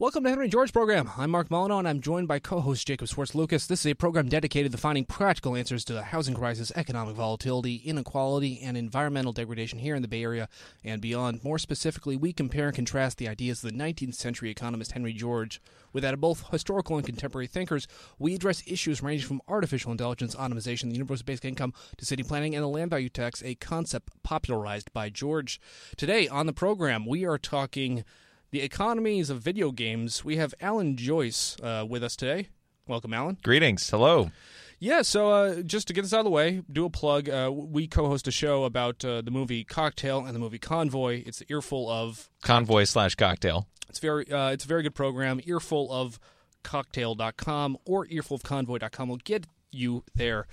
Welcome to Henry George program. I'm Mark Molyneux, and I'm joined by co-host Jacob Schwartz Lucas. This is a program dedicated to finding practical answers to the housing crisis, economic volatility, inequality, and environmental degradation here in the Bay Area and beyond. More specifically, we compare and contrast the ideas of the 19th century economist Henry George with that of both historical and contemporary thinkers. We address issues ranging from artificial intelligence, automation, the universal basic income, to city planning and the land value tax, a concept popularized by George. Today on the program, we are talking the economies of video games. We have Alan Joyce uh, with us today. Welcome, Alan. Greetings. Hello. Yeah, so uh, just to get this out of the way, do a plug. Uh, we co-host a show about uh, the movie Cocktail and the movie Convoy. It's the earful of convoy slash cocktail. It's very, uh, it's a very good program. Earful of cocktail.com or earful of earfulofconvoy.com will get you there.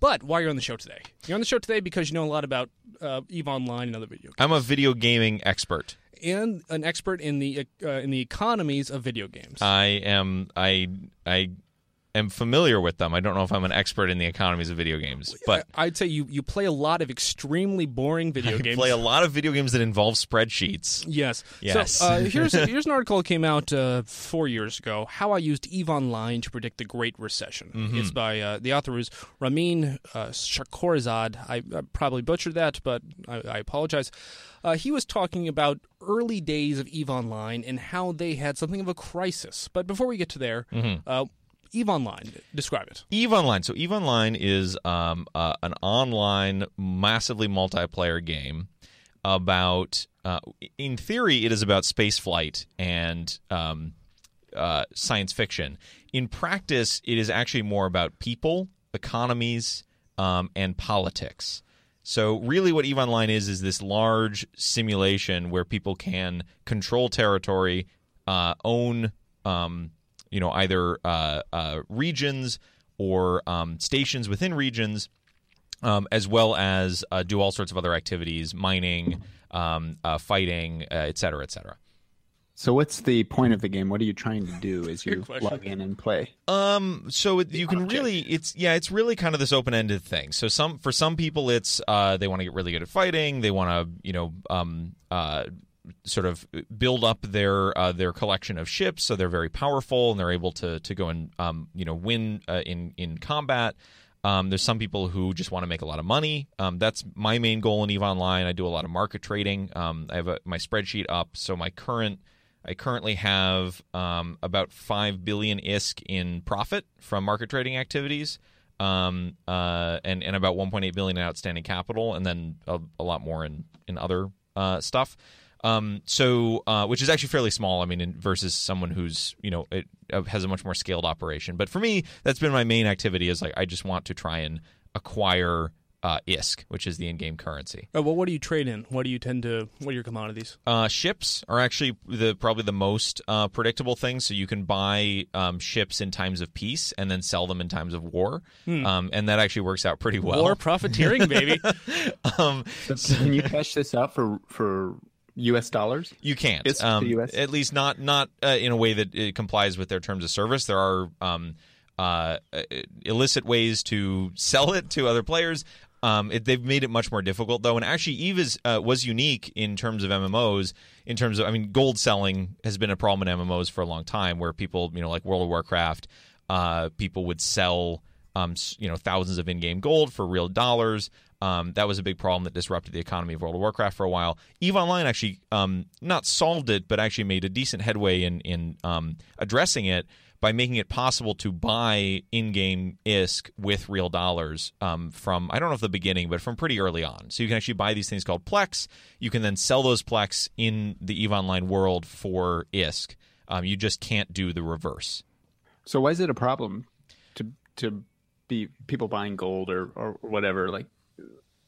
But why you're on the show today? You're on the show today because you know a lot about uh, Eve Online and other video games. I'm a video gaming expert and an expert in the uh, in the economies of video games. I am I I am familiar with them. I don't know if I'm an expert in the economies of video games, but I'd say you, you play a lot of extremely boring video I games. Play a lot of video games that involve spreadsheets. Yes. Yes. So uh, here's here's an article that came out uh, four years ago. How I used Eve Online to predict the Great Recession. Mm-hmm. It's by uh, the author is Ramin uh, Shahrazad. I, I, probably butchered that, but I, I apologize. Uh, he was talking about early days of Eve Online and how they had something of a crisis. But before we get to there, mm-hmm. Eve Online, describe it. Eve Online. So Eve Online is um, uh, an online, massively multiplayer game about. Uh, in theory, it is about space flight and um, uh, science fiction. In practice, it is actually more about people, economies, um, and politics. So really, what Eve Online is is this large simulation where people can control territory, uh, own, um, you know, either uh, uh, regions or um, stations within regions, um, as well as uh, do all sorts of other activities, mining, um, uh, fighting, uh, et cetera, et cetera. So what's the point of the game? What are you trying to do as you log in and play? Um, so it, you can really, it's yeah, it's really kind of this open-ended thing. So some for some people, it's uh, they want to get really good at fighting. They want to, you know, um, uh, sort of build up their uh, their collection of ships, so they're very powerful and they're able to to go and um, you know win uh, in in combat. Um, there's some people who just want to make a lot of money. Um, that's my main goal in Eve Online. I do a lot of market trading. Um, I have a, my spreadsheet up, so my current I currently have um, about five billion ISK in profit from market trading activities, um, uh, and and about 1.8 billion in outstanding capital, and then a, a lot more in in other uh, stuff. Um, so, uh, which is actually fairly small. I mean, in, versus someone who's you know it, uh, has a much more scaled operation. But for me, that's been my main activity. Is like I just want to try and acquire uh, ISK, which is the in-game currency. Oh, well, what do you trade in? What do you tend to? What are your commodities? Uh, ships are actually the probably the most uh, predictable thing. So you can buy um, ships in times of peace and then sell them in times of war, hmm. um, and that actually works out pretty well. War profiteering, baby. um, so can you cash this out for for U.S. dollars? You can't. It's Um, at least not not uh, in a way that it complies with their terms of service. There are um, uh, illicit ways to sell it to other players. Um, it, they've made it much more difficult though, and actually, Eve is, uh, was unique in terms of MMOs. In terms of, I mean, gold selling has been a problem in MMOs for a long time, where people, you know, like World of Warcraft, uh, people would sell, um, you know, thousands of in-game gold for real dollars. Um, that was a big problem that disrupted the economy of World of Warcraft for a while. Eve Online actually um, not solved it, but actually made a decent headway in in um, addressing it by making it possible to buy in-game ISK with real dollars um, from I don't know if the beginning, but from pretty early on. So you can actually buy these things called Plex. You can then sell those Plex in the Eve Online world for ISK. Um, you just can't do the reverse. So why is it a problem to to be people buying gold or or whatever like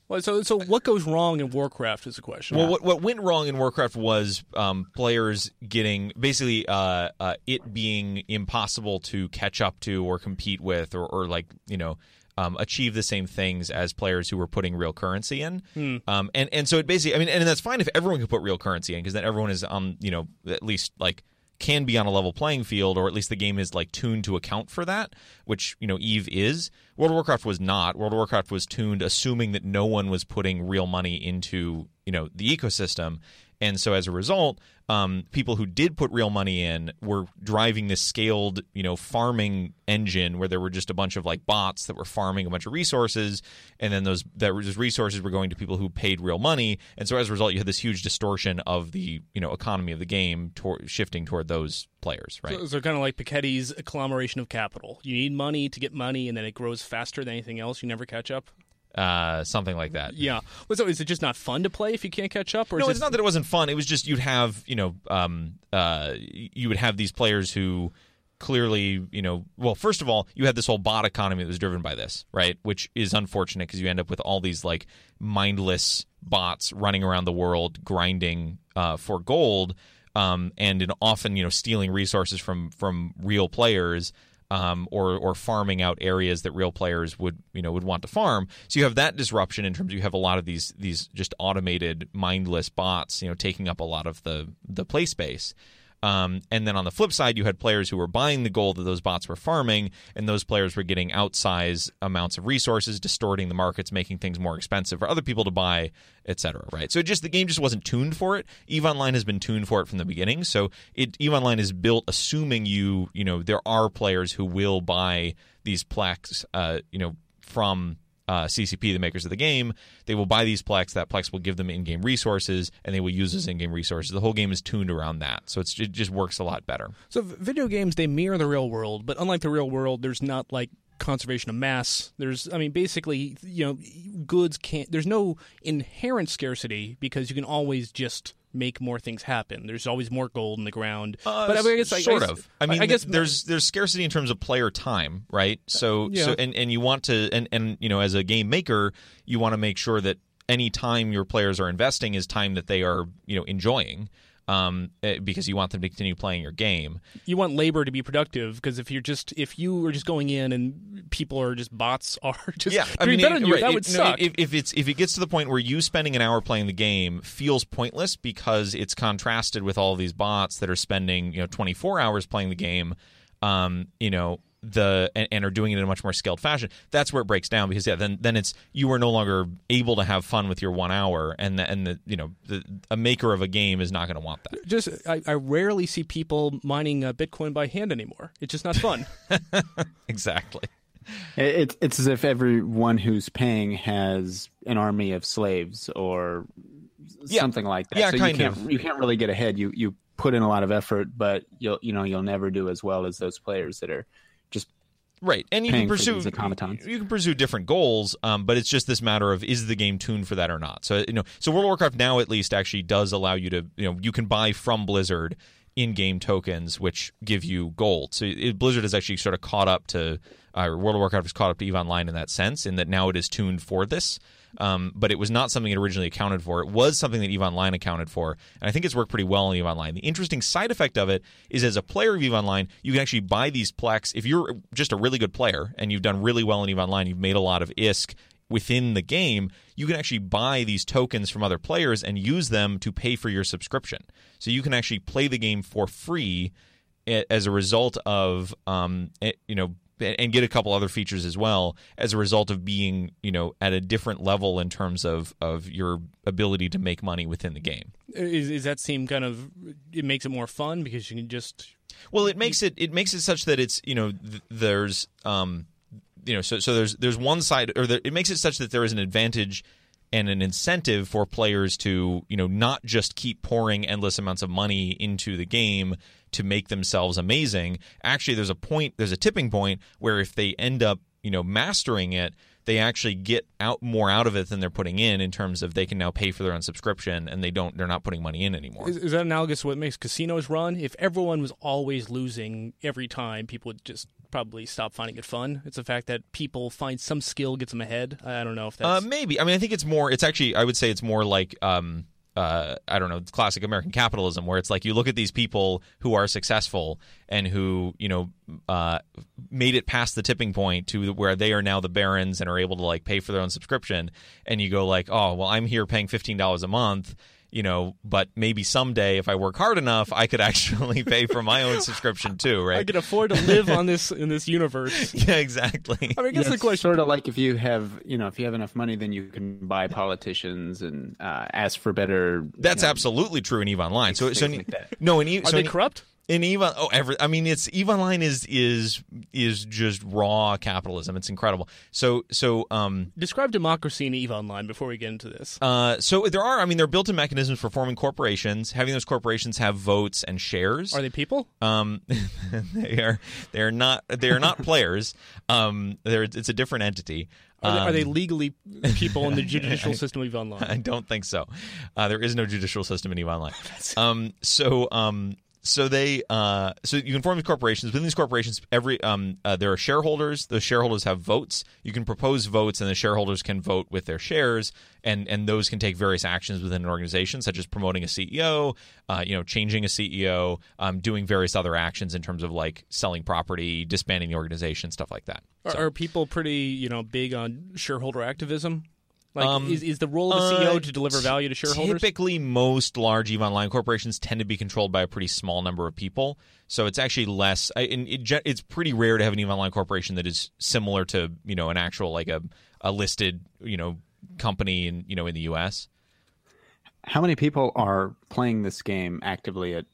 well, so so what goes wrong in Warcraft is the question. Well, what, what went wrong in Warcraft was um, players getting basically uh, uh, it being impossible to catch up to or compete with or, or like you know um, achieve the same things as players who were putting real currency in. Hmm. Um, and and so it basically, I mean, and that's fine if everyone can put real currency in because then everyone is on you know at least like can be on a level playing field, or at least the game is like tuned to account for that, which you know Eve is. World of Warcraft was not. World of Warcraft was tuned assuming that no one was putting real money into you know the ecosystem, And so as a result, um, people who did put real money in were driving this scaled, you know, farming engine where there were just a bunch of like bots that were farming a bunch of resources, and then those that those resources were going to people who paid real money, and so as a result, you had this huge distortion of the you know economy of the game shifting toward those players, right? So, so kind of like Piketty's agglomeration of capital. You need money to get money, and then it grows faster than anything else. You never catch up. Uh, something like that. Yeah. Well, so is it just not fun to play if you can't catch up? Or no, it's not that it wasn't fun. It was just you'd have you know um, uh, you would have these players who clearly you know well first of all you had this whole bot economy that was driven by this right which is unfortunate because you end up with all these like mindless bots running around the world grinding uh, for gold um, and in often you know stealing resources from from real players um, or or farming out areas that real players would you know would want to farm. So you have that disruption in terms of you have a lot of these these just automated mindless bots you know taking up a lot of the the play space. Um, and then on the flip side, you had players who were buying the gold that those bots were farming, and those players were getting outsized amounts of resources, distorting the markets, making things more expensive for other people to buy, etc. Right? So just the game just wasn't tuned for it. Eve Online has been tuned for it from the beginning. So it Eve Online is built assuming you you know there are players who will buy these Plex, uh, you know, from uh, CCP, the makers of the game, they will buy these Plex. That Plex will give them in-game resources, and they will use those in-game resources. The whole game is tuned around that, so it just works a lot better. So video games they mirror the real world, but unlike the real world, there's not like conservation of mass. There's, I mean, basically, you know, goods can't. There's no inherent scarcity because you can always just make more things happen. There's always more gold in the ground. Uh, but I guess sort I guess, of. I mean, I guess there's there's scarcity in terms of player time, right? So yeah. so and and you want to and and you know as a game maker, you want to make sure that any time your players are investing is time that they are you know enjoying um, eh, because you want them to continue playing your game. You want labor to be productive because if you're just if you are just going in and people are just bots are just yeah, I mean, you, right, that would it, suck. if, if it's if it gets to the point where you spending an hour playing the game feels pointless because it's contrasted with all these bots that are spending you know 24 hours playing the game, um, you know the and, and, are doing it in a much more scaled fashion that's where it breaks down because yeah then then it's you are no longer able to have fun with your one hour and the, and the you know the, a maker of a game is not going to want that. Just I, I, rarely see people mining uh, bitcoin by hand anymore. It's just not fun. Exactly. It's it's as if everyone who's paying has an army of slaves or yeah. something like that. Yeah so kind you can't of. you can't really get ahead. You you put in a lot of effort but you'll you know you'll never do as well as those players that are just right and you can pursue you can pursue different goals um, but it's just this matter of is the game tuned for that or not? So you know so world of warcraft now at least actually does allow you to you know you can buy from blizzard in-game tokens which give you gold. So it, blizzard has actually sort of caught up to uh, world of warcraft has caught up to eve online in that sense in that now it is tuned for this um, but it was not something it originally accounted for. It was something that EVE Online accounted for, and I think it's worked pretty well in EVE Online. The interesting side effect of it is, as a player of EVE Online, you can actually buy these Plex. If you're just a really good player and you've done really well in EVE Online, you've made a lot of ISK within the game, you can actually buy these tokens from other players and use them to pay for your subscription. So you can actually play the game for free as a result of um, you know and get a couple other features as well as a result of being you know at a different level in terms of of your ability to make money within the game. Is, is that seem kind of it makes it more fun because you can just well it makes it it makes it such that it's you know th- there's um you know so so there's there's one side or there, it makes it such that there is an advantage and an incentive for players to you know not just keep pouring endless amounts of money into the game to make themselves amazing. Actually, there's a point, there's a tipping point where if they end up, you know, mastering it, they actually get out more out of it than they're putting in in terms of they can now pay for their own subscription and they don't they're not putting money in anymore. Is, is that analogous to what makes casinos run? If everyone was always losing every time, people would just probably stop finding it fun. It's the fact that people find some skill gets them ahead. I don't know if that's uh, maybe. I mean, I think it's more. It's actually I would say it's more like. Um, uh, I don't know, classic American capitalism, where it's like you look at these people who are successful and who, you know, uh, made it past the tipping point to where they are now the barons and are able to like pay for their own subscription, and you go like, oh, well, I'm here paying fifteen dollars a month, you know, but maybe someday if I work hard enough, I could actually pay for my own subscription too, right? I can afford to live on this in this universe. yeah, exactly. I mean, I guess Yeah, the it's question. sort of like if you have, you know, if you have enough money, then you can buy politicians and uh, ask for better. you That's know, absolutely true in Eve Online. So, so like no, in Eve, Are so they in, corrupt? In Eve, oh, every, I mean, it's Eve Online is is is just raw capitalism. It's incredible. So, so, um, Describe democracy in Eve Online before we get into this. uh, so there are. I mean, there are built-in mechanisms for forming corporations. Having those corporations have votes and shares. Are they people? Um, they are. They are not. They are not players. Um. It's a different entity. Are, they, are they Um, legally people in the judicial system of Eve Online? I don't think so. Uh, there is no judicial system in Eve Online. Um, so, um, so they, uh, so you can form these corporations. Within these corporations, every um, uh, there are shareholders. Those shareholders have votes. You can propose votes, and the shareholders can vote with their shares, and and those can take various actions within an organization, such as promoting a CEO, uh, you know, changing a CEO, um, doing various other actions in terms of like selling property, disbanding the organization, stuff like that. Are, are people pretty, you know, big on shareholder activism? Like, Um, is, is the role of the CEO Uh, to deliver value to shareholders? Typically, most large Eve Online corporations tend to be controlled by a pretty small number of people. So it's actually less. I- and it, it's pretty rare to have an Eve Online corporation that is similar to you know an actual like a, a listed you know company in you know in the U.S. How many people are playing this game actively at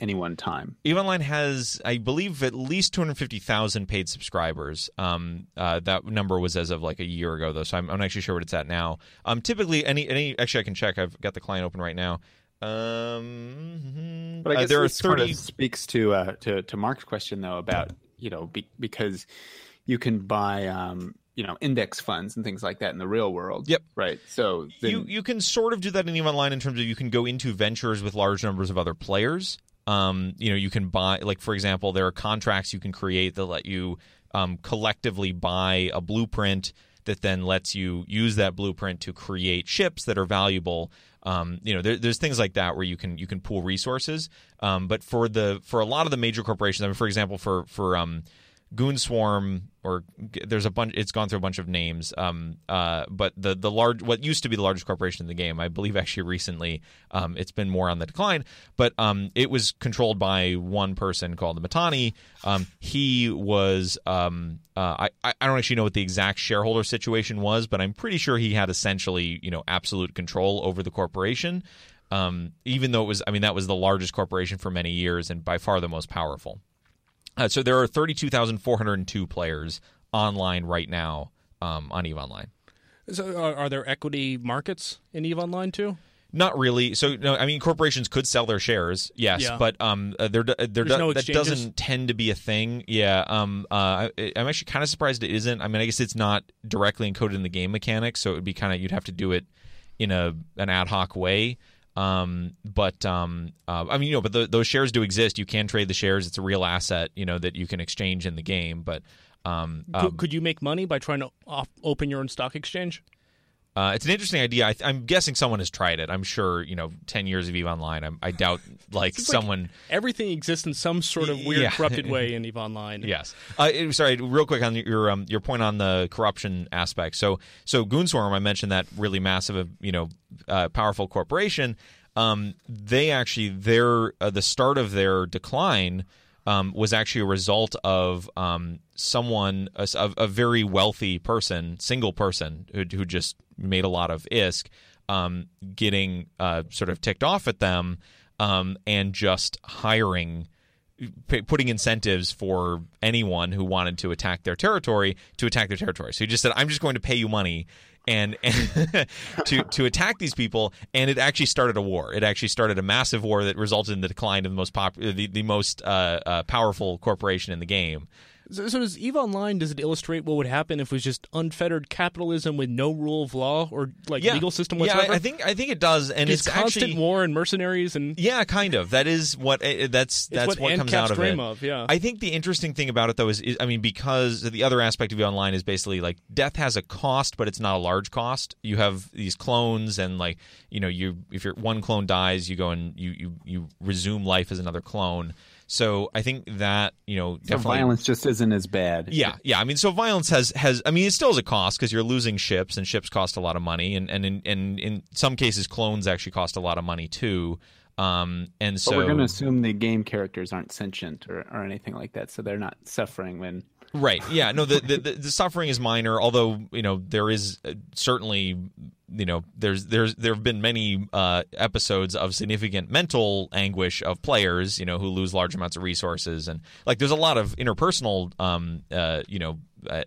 any one time? Eve Online has, I believe, at least 250,000 paid subscribers. Um, uh, that number was as of like a year ago, though, so I'm, I'm not actually sure what it's at now. Um, typically, any any actually, I can check. I've got the client open right now. Um, But I uh, guess there are this sort 30. of speaks to uh, to to Mark's question though about you know be, because you can buy um, you know index funds and things like that in the real world. Yep. Right. So then, you you can sort of do that in Eve Online in terms of you can go into ventures with large numbers of other players. Um, you know, you can buy like for example, there are contracts you can create that let you um, collectively buy a blueprint that then lets you use that blueprint to create ships that are valuable. Um, you know, there, there's things like that where you can you can pool resources. Um, but for the for a lot of the major corporations, I mean, for example, for for um, Goonswarm or there's a bunch. It's gone through a bunch of names. Um, uh, but the the large what used to be the largest corporation in the game, I believe, actually recently, um, it's been more on the decline. But um, it was controlled by one person called the Mittani. Um, he was. Um, uh, I I don't actually know what the exact shareholder situation was, but I'm pretty sure he had essentially you know absolute control over the corporation. Um, even though it was, I mean, that was the largest corporation for many years and by far the most powerful. Uh, so there are 32,402 players online right now um, on Eve Online. So are, are there equity markets in Eve Online too? Not really. So no, I mean corporations could sell their shares, yes, Yeah. but um, uh, there, there, There's no that doesn't tend to be a thing. Yeah, um, uh, I, I'm actually kind of surprised it isn't. I mean, I guess it's not directly encoded in the game mechanics, so it would be kind of you'd have to do it in a an ad hoc way. Um, but um, uh, I mean, you know, but th those shares do exist. You can trade the shares. It's a real asset, you know, that you can exchange in the game. But um, Could, um, could you make money by trying to off, open your own stock exchange? Uh, it's an interesting idea. I, I'm guessing someone has tried it. I'm sure, you know, 10 years of EVE Online. I'm, I doubt, like, Seems like someone. Everything exists in some sort of weird, Yeah. corrupted way in Eve Online. Yes. Uh, sorry, real quick on your um, your point on the corruption aspect. So, so Goonswarm, I mentioned that really massive, you know, uh, powerful corporation. Um, they actually, their uh, the start of their decline um, was actually a result of um, someone, a, a very wealthy person, single person who, who just made a lot of ISK, um, getting uh, sort of ticked off at them um, and just hiring putting incentives for anyone who wanted to attack their territory to attack their territory. So he just said, "I'm just going to pay you money." And, and to to attack these people, and it actually started a war. It actually started a massive war that resulted in the decline of the most pop, the, the most uh, uh, powerful corporation in the game. So, so does Eve Online? Does it illustrate what would happen if it was just unfettered capitalism with no rule of law or like Yeah, legal system yeah, whatsoever? I, I think I think it does, and it's constant actually war and mercenaries and yeah, kind of. That is what uh, that's that's what what, comes out of it. of, yeah. I think the interesting thing about it though is, is I mean because the other aspect of Eve online is basically like death has a cost but it's not a large cost. You have these clones and like you know you if your one clone dies you go and you you you resume life as another clone. So I think that you know So violence just isn't as bad. yeah, yeah. I mean, so violence has has. I mean, it still has a cost because you're losing ships, and ships cost a lot of money, and and in, and in some cases, clones actually cost a lot of money too. Um, and so But we're going to assume the game characters aren't sentient or, or anything like that, so they're not suffering when. Right. Yeah. No. The, the the suffering is minor, although you know there is uh, certainly you know there's there's there have been many uh, episodes of significant mental anguish of players you know who lose large amounts of resources and like there's a lot of interpersonal um uh, you know uh,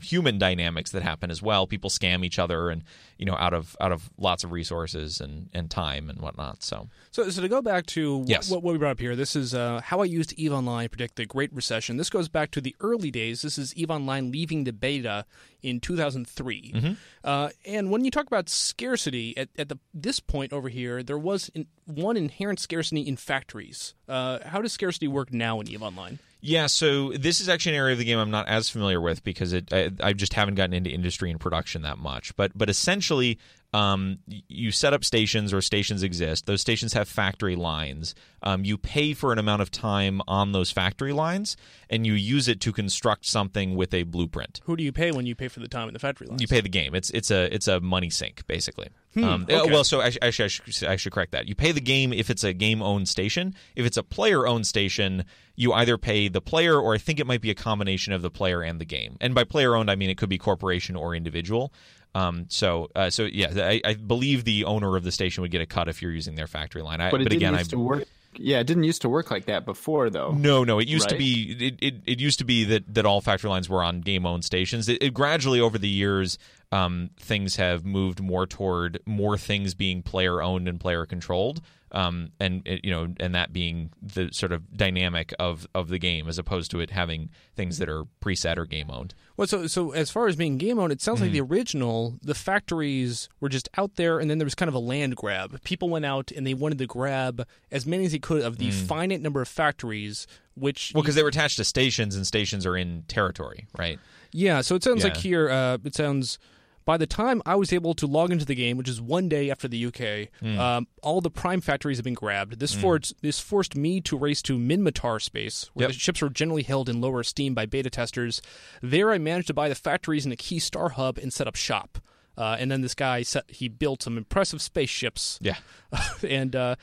human dynamics that happen as well. People scam each other and you know out of out of lots of resources and and time and whatnot. So So, so to go back to wh- Yes. what, what we brought up here, this is uh, how I used Eve Online to predict the Great Recession. This goes back to the early days. This is Eve Online leaving the beta in 2003. Mm-hmm. Uh, and when you talk about scarcity, at, at the, this point over here, there was in, one inherent scarcity in factories. Uh, how does scarcity work now in Eve Online? Yeah, so this is actually an area of the game I'm not as familiar with because it I, I just haven't gotten into industry and production that much. But but essentially, um, you set up stations or stations exist. Those stations have factory lines. Um, you pay for an amount of time on those factory lines, and you use it to construct something with a blueprint. Who do you pay when you pay for the time in the factory lines? You pay the game. It's it's a it's a money sink basically. Um, uh, Hmm, okay. Well, so actually, actually I, should, I should correct that. You pay the game if it's a game owned station. If it's a player owned station, you either pay the player or I think it might be a combination of the player and the game. And by player owned, I mean it could be corporation or individual. Um, so uh, so yeah, I, I believe the owner of the station would get a cut if you're using their factory line. I, But it didn't again, used I work. Yeah, it didn't used to work like that before, though. no, no. It used to be it, it, it used to be that, that all factory lines were on game owned stations. It, it gradually over the years, um, things have moved more toward more things being player owned and player controlled. Um, and it, you know, and that being the sort of dynamic of, of the game, as opposed to it having things that are preset or game owned. Well, so so as far as being game owned, it sounds like Mm-hmm. the original, the factories were just out there, and then there was kind of a land grab. People went out and they wanted to grab as many as they could of the finite number of factories. Which Mm. Well, because they were attached to stations, and stations are in territory, right? yeah, so it sounds like here, uh, it sounds. By the time I was able to log into the game, which is one day after the UK, Hmm. um, all the prime factories have been grabbed. This forced this forced me to race to Minmatar space, where Yep. the ships were generally held in lower esteem by beta testers. There, I managed to buy the factories in a key star hub and set up shop. Uh, and then this guy set, he built some impressive spaceships, Yeah. and uh,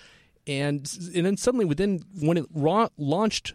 and and then suddenly within when it ra- launched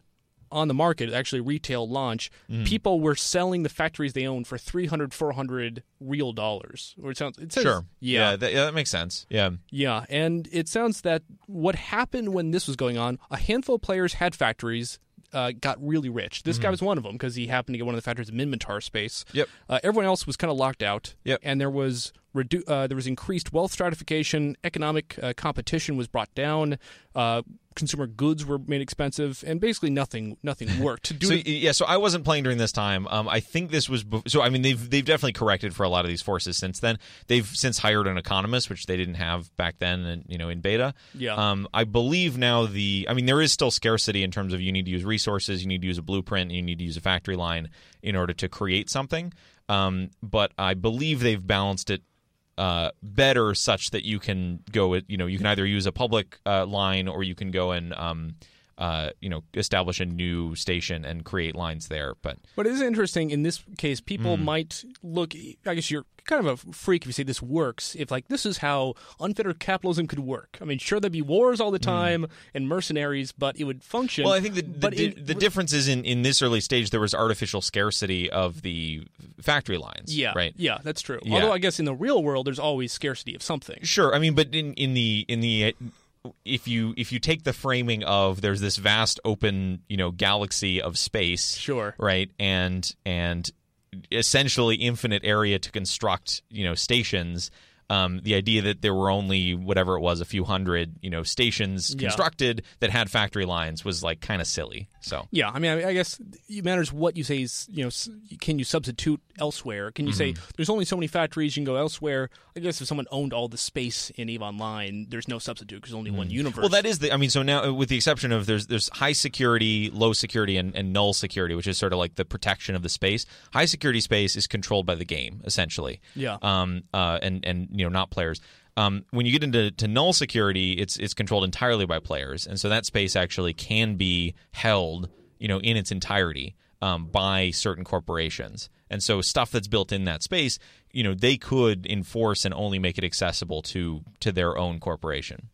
on the market, actually retail launch, Mm. people were selling the factories they owned for 300, 400 real dollars. Or it sounds, it says, Sure. yeah, that, yeah, that makes sense. Yeah. yeah, and it sounds that what happened when this was going on, a handful of players had factories, uh, got really rich. This guy was one of them because he happened to get one of the factories in Minmatar space. Mm-hmm. Yep. Uh, everyone else was kind of locked out. Yep. And there was redu- uh, there was increased wealth stratification, economic uh, competition was brought down, uh, consumer goods were made expensive, and basically nothing nothing worked. So to- yeah, so I wasn't playing during this time. Um, I think this was bef- so. I mean, they've they've definitely corrected for a lot of these forces since then. They've since hired an economist, which they didn't have back then, and you know, in beta. Yeah. Um, I believe now the. I mean, there is still scarcity in terms of you need to use resources, you need to use a blueprint, you need to use a factory line in order to create something. Um, but I believe they've balanced it uh, better such that you can go with you know you can either use a public uh, line or you can go and um, uh, you know establish a new station and create lines there. But But it is interesting in this case. Mm. People might look. I guess you're kind of a freak if you say this works. If like this is how unfettered capitalism could work. I mean, sure there'd be wars all the time and mercenaries, but it would function. Mm. well, I think the the, di- in- the difference is in in this early stage there was artificial scarcity of the factory lines. yeah, right. Yeah, that's true. Yeah. Although I guess in the real world, there's always scarcity of something. Sure. I mean, but in in the in the if you if you take the framing of there's this vast open you know galaxy of space Sure. right and and essentially infinite area to construct you know stations um, the idea that there were only whatever it was a few hundred you know stations Yeah. constructed that had factory lines was like kind of silly so Yeah, I mean, I I guess it matters what you say. Is you know, can you substitute elsewhere? Can you say Mm-hmm. there's only so many factories you can go elsewhere? I guess if someone owned all the space in Eve Online, there's no substitute because only one universe. Mm. Well, that is the. I mean, so now with the exception of there's there's high security, low security, and, and null security, which is sort of like the protection of the space. High security space is controlled by the game essentially. Yeah. Um. Uh. And and you know not players. Um, when you get into to null security, it's it's controlled entirely by players, and so that space actually can be held, you know, in its entirety um, by certain corporations. And so stuff that's built in that space, you know, they could enforce and only make it accessible to to their own corporation.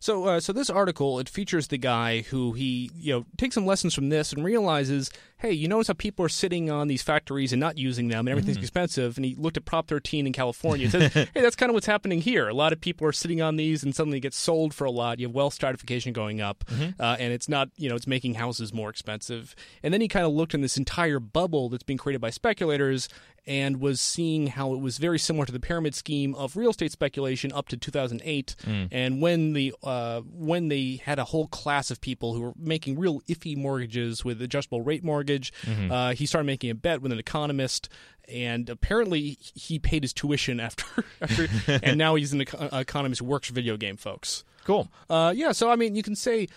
So, uh, so this article it features the guy who he you know takes some lessons from this and realizes, hey, you notice how people are sitting on these factories and not using them, and everything's mm-hmm. expensive. And he looked at Prop 13 in California and says, hey, that's kind of what's happening here. A lot of people are sitting on these and suddenly get sold for a lot. You have wealth stratification going up, mm-hmm. uh, and it's not you know it's making houses more expensive. And then he kind of looked in this entire bubble that's being created by speculators and was seeing how it was very similar to the pyramid scheme of real estate speculation up to 2008. Mm. And when the uh, when they had a whole class of people who were making real iffy mortgages with adjustable rate mortgage, mm-hmm. uh, he started making a bet with an economist. And apparently, he paid his tuition after, after and now he's an economist who works video game folks. Cool. Uh, yeah. So I mean, you can say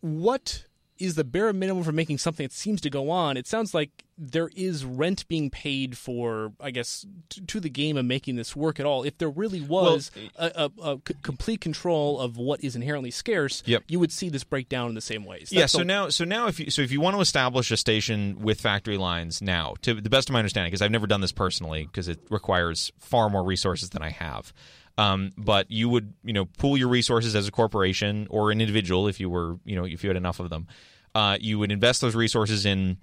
what is the bare minimum for making something that seems to go on. It sounds like there is rent being paid for, I guess, t- to the game of making this work at all. If there really was well, a, a, a c- complete control of what is inherently scarce, yep. you would see this break down in the same ways. That's yeah. So the, now, so now, if you so if you want to establish a station with factory lines now, to the best of my understanding, because I've never done this personally, because it requires far more resources than I have. Um, but you would, you know, pool your resources as a corporation or an individual if you were, you know, if you had enough of them. Uh, you would invest those resources in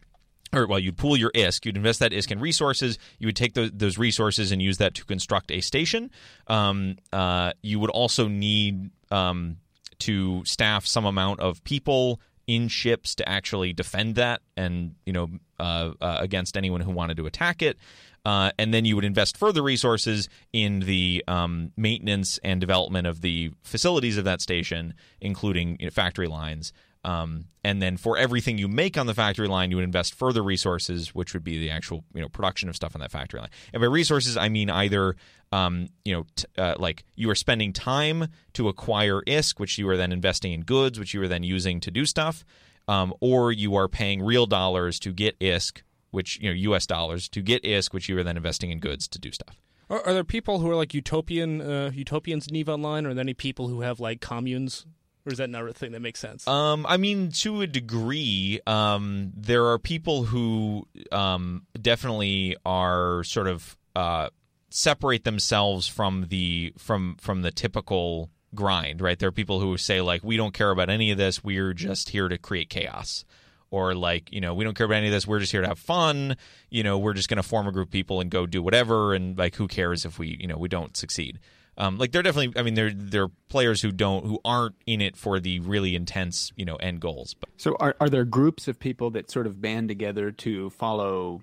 or well, you'd pool your ISK, you'd invest that ISK in resources, you would take those, those resources and use that to construct a station. Um, uh, you would also need um, to staff some amount of people in ships to actually defend that and you know uh, uh, against anyone who wanted to attack it. Uh, and then you would invest further resources in the um, maintenance and development of the facilities of that station, including you know, factory lines. Um, and then for everything you make on the factory line, you would invest further resources, which would be the actual you know production of stuff on that factory line. And by resources, I mean either um, you know t- uh, like you are spending time to acquire ISK, which you are then investing in goods, which you are then using to do stuff, um, or you are paying real dollars to get ISK, which you know U.S. dollars to get ISK, which you are then investing in goods to do stuff. Are, are there people who are like utopian uh, utopians in Eve Online, or are there any people who have like communes or is that not a thing that makes sense? Um, I mean, to a degree, um, there are people who um, definitely are sort of uh, separate themselves from the from from the typical grind. Right? There are people who say like, we don't care about any of this. We're just here to create chaos. Or like, you know, we don't care about any of this. We're just here to have fun. You know, we're just going to form a group of people and go do whatever. And like, who cares if we, you know, we don't succeed? Um, like they're definitely. I mean, they're they're players who don't who aren't in it for the really intense you know end goals. But so are are there groups of people that sort of band together to follow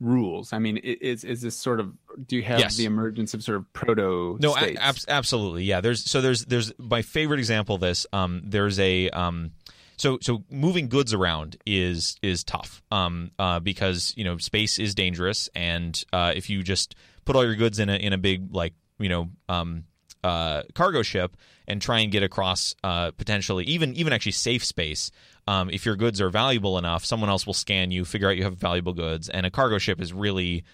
rules? I mean, is is this sort of do you have yes. the emergence of sort of proto? No, ab- absolutely, yeah. There's so there's there's my favorite example of this. Um, there's a um, so so moving goods around is is tough um, uh, because you know space is dangerous and uh, if you just put all your goods in a in a big like you know um, uh, cargo ship and try and get across uh, potentially even even actually safe space. Um, if your goods are valuable enough, someone else will scan you, figure out you have valuable goods, and a cargo ship is really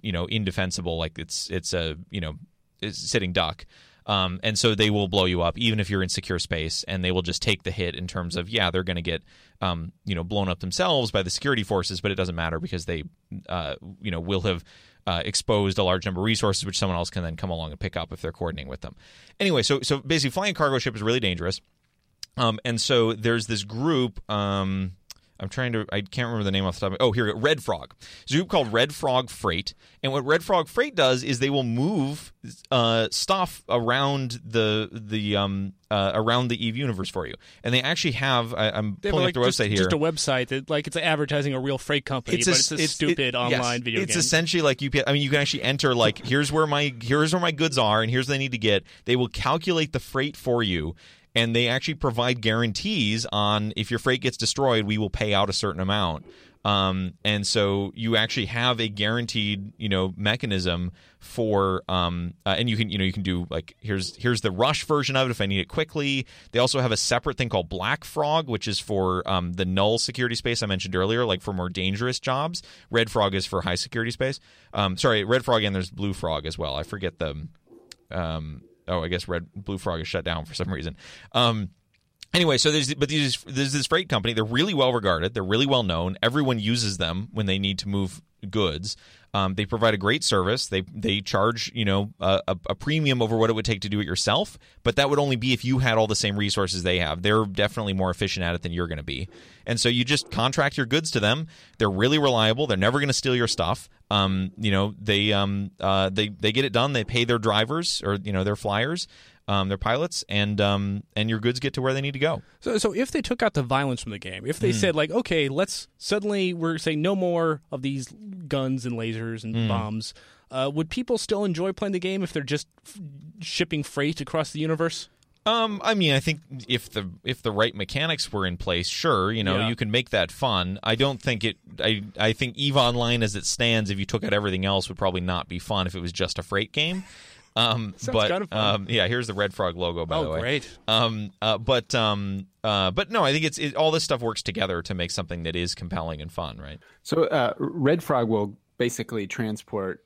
you know indefensible. Like it's it's a you know sitting duck. Um, and so they will blow you up even if you're in secure space, and they will just take the hit in terms of yeah they're going to get um, you know blown up themselves by the security forces, but it doesn't matter because they uh, you know will have uh, exposed a large number of resources, which someone else can then come along and pick up if they're coordinating with them. Anyway, so so basically, flying a cargo ship is really dangerous. Um, and so there's this group. Um, I'm trying to. I can't remember the name off the top. Of, oh, here, Red Frog. There's a group called Red Frog Freight, and what Red Frog Freight does is they will move uh, stuff around the the um uh, around the Eve universe for you, and they actually have. I, am pulling like up the just, website here. Just a website that like it's advertising a real freight company, it's a, but it's a it's, stupid it, online yes, video. It's game. essentially like UPS. I mean, you can actually enter like here's where my here's where my goods are, and here's what they need to get. They will calculate the freight for you and they actually provide guarantees on if your freight gets destroyed, we will pay out a certain amount. Um, and so you actually have a guaranteed, you know, mechanism for, um, uh, and you can, you know, you can do like here's here's the rush version of it if I need it quickly. They also have a separate thing called Black Frog, which is for um, the null security space I mentioned earlier, like for more dangerous jobs. Red Frog is for high security space. Um, sorry, Red Frog and there's Blue Frog as well. I forget the um, oh, I guess Red Blue Frog is shut down for some reason. Um, anyway, so there's but these there's this freight company. They're really well regarded. They're really well known. Everyone uses them when they need to move goods. Um, they provide a great service. They they charge you know a, a, premium over what it would take to do it yourself, but that would only be if you had all the same resources they have. They're definitely more efficient at it than you're going to be, and so you just contract your goods to them. They're really reliable. They're never going to steal your stuff. Um, you know they um uh, they they get it done. They pay their drivers or you know their flyers um, their pilots, and um, and your goods get to where they need to go. So, so if they took out the violence from the game, if they mm. said like, okay, let's suddenly we're saying no more of these guns and lasers and mm. bombs, uh, would people still enjoy playing the game if they're just f- shipping freight across the universe? Um, I mean, I think if the if the right mechanics were in place, sure, you know, yeah. you can make that fun. I don't think it. I I think Eve Online as it stands, if you took out everything else, would probably not be fun if it was just a freight game. Um, but kind of um, yeah, here's the Red Frog logo by oh, the way. great. Um, uh, but um, uh, but no, I think it's it, all this stuff works together to make something that is compelling and fun, right? So uh, Red Frog will basically transport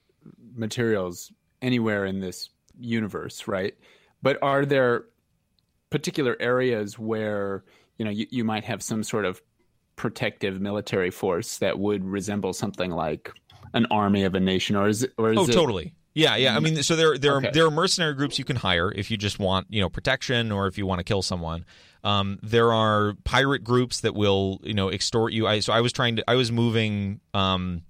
materials anywhere in this universe, right? But are there particular areas where you know you, you might have some sort of protective military force that would resemble something like an army of a nation, or is it? Or is oh, it, totally. Yeah, yeah. I mean, so there there okay. are, there are mercenary groups you can hire if you just want you know protection or if you want to kill someone. Um, there are pirate groups that will you know extort you. I so I was trying to I was moving. Um,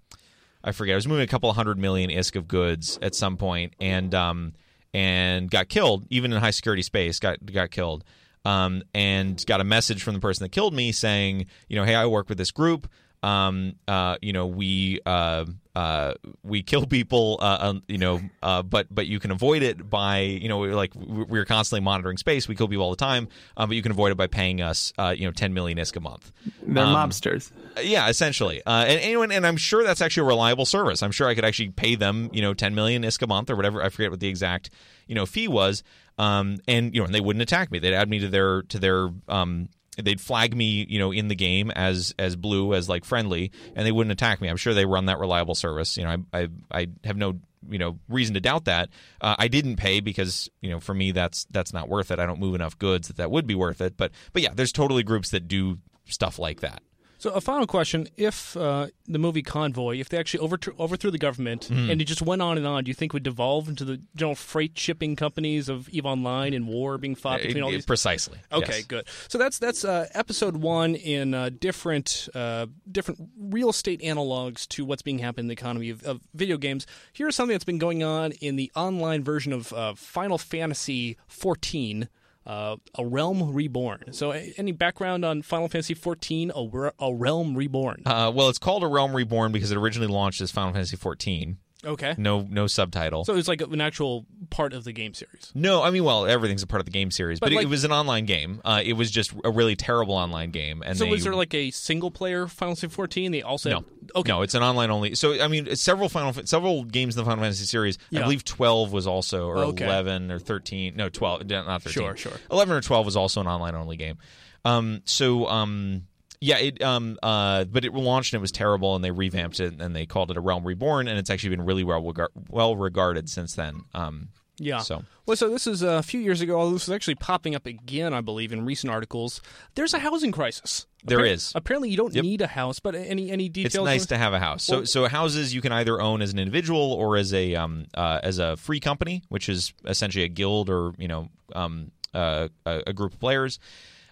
I forget. I was moving a couple hundred million isk of goods at some point, and um, and got killed even in high security space. Got got killed. Um, and got a message from the person that killed me saying, you know, hey, I work with this group um, uh, you know, we uh, uh, we kill people, uh, um, you know, uh, but but you can avoid it by, you know, we're like we're constantly monitoring space. We kill people all the time, um, but you can avoid it by paying us, uh, you know, ten million isk a month. They're um, mobsters. Yeah, essentially. and anyone, and I'm sure that's actually a reliable service. I'm sure I could actually pay them, you know, ten million isk a month or whatever. I forget what the exact, you know, fee was. Um, and you know, and they wouldn't attack me. They'd add me to their to their um, they'd flag me, you know, in the game as as blue as like friendly, and they wouldn't attack me. I'm sure they run that reliable service. You know, I I, I have no you know reason to doubt that. Uh, I didn't pay because you know for me that's that's not worth it. I don't move enough goods that that would be worth it. But but yeah, there's totally groups that do stuff like that. So, a final question: If uh, the movie Convoy, if they actually overthrew, overthrew the government mm-hmm. and it just went on and on, do you think would devolve into the general freight shipping companies of Eve Online and war being fought between all these? Precisely. Okay, yes. good. So that's that's uh, episode one in uh, different uh, different real estate analogs to what's being happening in the economy of, of, video games. Here's something that's been going on in the online version of uh, Final Fantasy 14 uh, a realm reborn. So, any background on Final Fantasy XIV, a, a realm reborn? Uh, well, it's called a realm reborn because it originally launched as Final Fantasy XIV. Okay. No, no subtitle. So it's like an actual part of the game series. No, I mean, well, everything's a part of the game series, but, but like, it, was an online game. Uh, it was just a really terrible online game. And so, they, was there like a single player Final Fantasy 14? They also no, had, okay, no, it's an online only. So I mean, several Final several games in the Final Fantasy series. Yeah. I believe 12 was also, or okay. 11 or 13. No, 12, not 13. Sure, sure. 11 or 12 was also an online only game. Um, so um, yeah, it um uh but it launched and it was terrible and they revamped it and they called it a Realm Reborn and it's actually been really well well regarded since then. Um yeah. So well, so this is a few years ago. This is actually popping up again, I believe, in recent articles. There's a housing crisis. There is. Apparently, you don't yep. need a house, but any any details? It's nice to have a house. Well, so so houses you can either own as an individual or as a um uh, as a free company, which is essentially a guild or you know um uh, a, a group of players.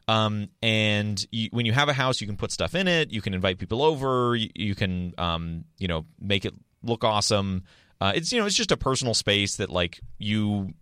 Um, and you, when you have a house, you can put stuff in it. You can invite people over. You, you can, um, you know, make it look awesome. Uh, it's you know, it's just a personal space that like you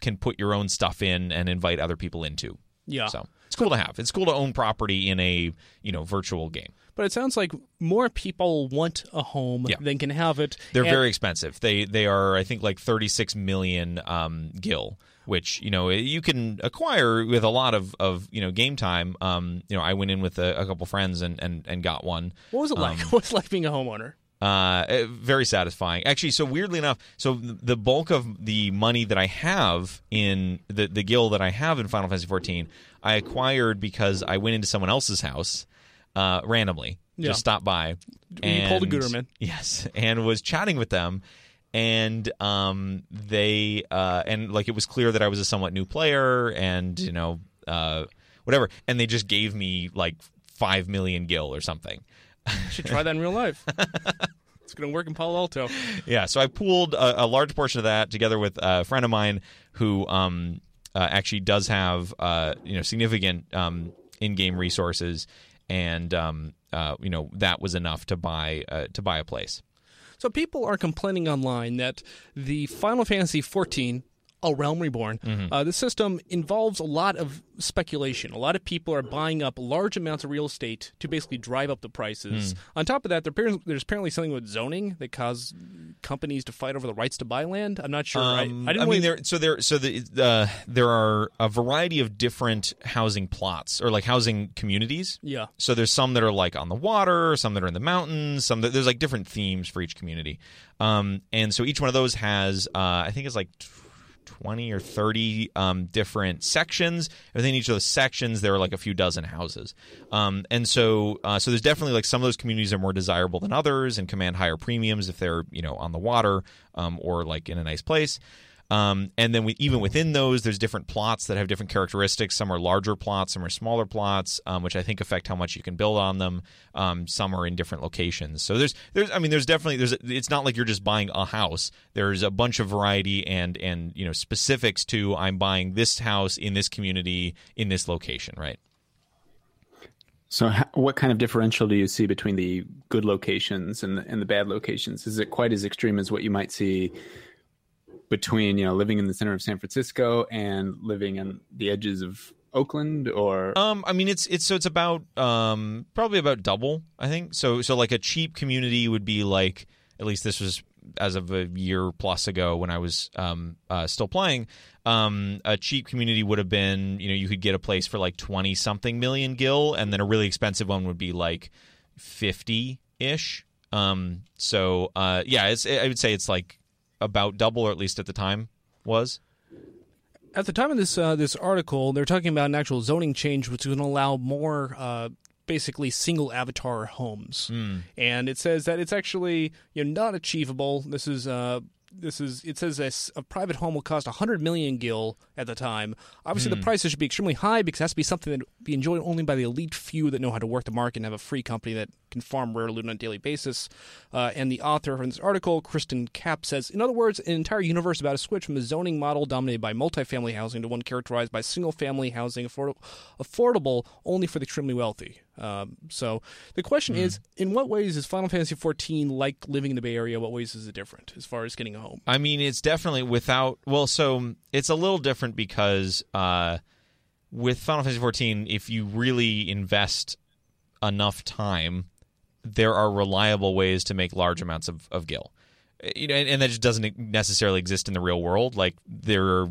can put your own stuff in and invite other people into. Yeah. So it's cool to have. It's cool to own property in a you know virtual game. But it sounds like more people want a home yeah. than can have it. They're and- very expensive. They they are I think like 36 million um, gil which you know you can acquire with a lot of, of you know game time. Um, you know, I went in with a, a couple friends and, and, and got one. What was it like? Um, What's like being a homeowner? Uh, eh, very satisfying. Actually, so weirdly enough, so the bulk of the money that I have in the the gil that I have in Final Fantasy 14, I acquired because I went into someone else's house uh, randomly, yeah. just stopped by. and, you pulled a Gooderman, Yes, and was chatting with them and um, they uh, and like it was clear that I was a somewhat new player, and you know, uh, whatever, and they just gave me like five million gil or something. You should try that in real life. it's going to work in Palo Alto. Yeah, so I pooled a, a large portion of that together with a friend of mine who um, uh, actually does have uh, you know significant um, in-game resources, and um, uh, you know that was enough to buy uh, to buy a place. So people are complaining online that the Final Fantasy XIV a Realm Reborn. Mm-hmm. Uh, the system involves a lot of speculation. A lot of people are buying up large amounts of real estate to basically drive up the prices. Hmm. On top of that, there's apparently something with zoning that causes companies to fight over the rights to buy land. I'm not sure. Um, I, I didn't mean, really- there so there so the uh, there are a variety of different housing plots or like housing communities. yeah. So there's some that are like on the water, some that are in the mountains, some that there's like different themes for each community. Um, and so each one of those has, uh, I think it's like 20 or 30 um, different sections. Within each of those sections, there are like a few dozen houses. Um, and so, uh, so there's definitely like some of those communities are more desirable than others and command higher premiums if they're, you know, on the water um, or like in a nice place. Um, and then we, even within those, there's different plots that have different characteristics. Some are larger plots, some are smaller plots, um, which I think affect how much you can build on them. Um, some are in different locations. So there's, there's, I mean, there's definitely, there's, it's not like you're just buying a house. There's a bunch of variety and and you know specifics to I'm buying this house in this community in this location, right? So, what kind of differential do you see between the good locations and the, and the bad locations? Is it quite as extreme as what you might see between you know living in the center of San Francisco and living in the edges of Oakland? Or Um, I mean, it's it's so it's about um probably about double. I think so. So like a cheap community would be like at least this was as of a year plus ago when I was um uh, still playing. Um, a cheap community would have been you know you could get a place for like twenty something million gil, and then a really expensive one would be like fifty ish. Um, so uh, yeah, it's I would say it's like about double, or at least at the time was. At the time of this uh, this article, they're talking about an actual zoning change, which is going to allow more. Uh, basically single avatar homes and it says that it's actually you know not achievable this is uh this is it says a private home will cost 100 million gil at the time. Obviously the prices should be extremely high because it has to be something that be enjoyed only by the elite few that know how to work the market and have a free company that can farm rare loot on a daily basis. Uh, and the author of this article kristen kapp says in other words an entire universe about a switch from a zoning model dominated by multifamily housing to one characterized by single family housing afford- affordable only for the extremely wealthy um, so the question is in what ways is final fantasy XIV like living in the bay area what ways is it different as far as getting a home I mean, it's definitely without. Well, so it's a little different because uh, with Final Fantasy XIV, if you really invest enough time, there are reliable ways to make large amounts of, of gil. Uh, You know, and, and that just doesn't necessarily exist in the real world. Like there are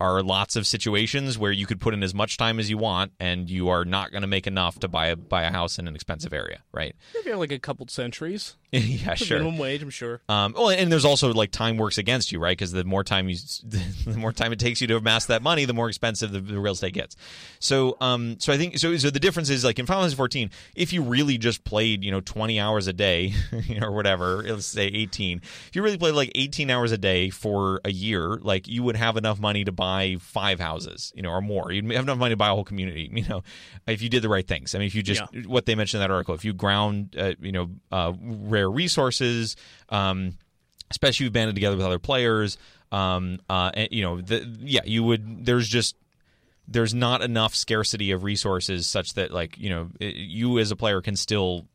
lots of situations where you could put in as much time as you want, and you are not going to make enough to buy a buy a house in an expensive area, right? if you're like a couple centuries yeah, sure. minimum wage i'm sure Um, well, and there's also like time works against you, right? Because the more time you, the more time it takes you to amass that money, the more expensive the, the real estate gets. So, um, so I think so. So the difference is like in Final Fantasy 14, if you really just played, you know, 20 hours a day, you know, or whatever, let's say 18. If you really played like 18 hours a day for a year, like you would have enough money to buy five houses, you know, or more. You'd have enough money to buy a whole community, you know, if you did the right things. I mean, if you just Yeah. what they mentioned in that article, if you ground, uh, you know, uh, rare resources, um, especially if you banded together with other players, um, uh, and, you know, the, yeah, you would. There's just there's not enough scarcity of resources such that like you know you as a player can still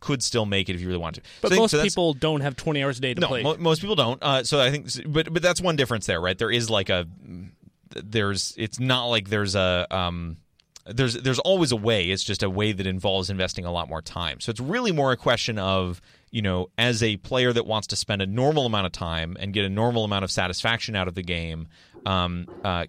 could still make it if you really want to. but So think- most so people don't have 20 hours a day to no, play mo- most people don't. Uh, so I think, but but that's one difference there, right? There is like a there's it's not like there's a um there's there's always a way. It's just a way that involves investing a lot more time. So it's really more a question of you know as a player that wants to spend a normal amount of time and get a normal amount of satisfaction out of the game. Um, uh,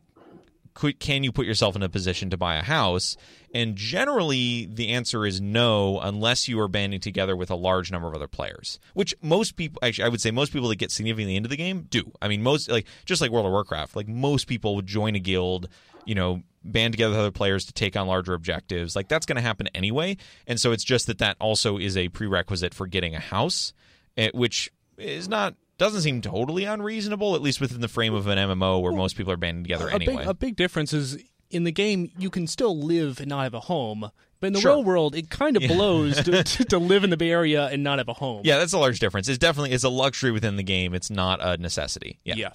could, can you put yourself in a position to buy a house? And generally, the answer is no, unless you are banding together with a large number of other players. Which most people, actually, I would say most people that get significantly into the game do. I mean, most like just like World of Warcraft, like most people would join a guild, you know, band together with other players to take on larger objectives. Like that's going to happen anyway. And so it's just that that also is a prerequisite for getting a house, eh, which is not doesn't seem totally unreasonable, at least within the frame of an MMO where most people are banding together a anyway. Big, a big difference is in the game you can still live and not have a home. But in the Sure. real world, it kind of blows to, to, to live in the Bay Area and not have a home. yeah, that's a large difference. It's definitely it's a luxury within the game. It's not a necessity. Yeah. Yeah.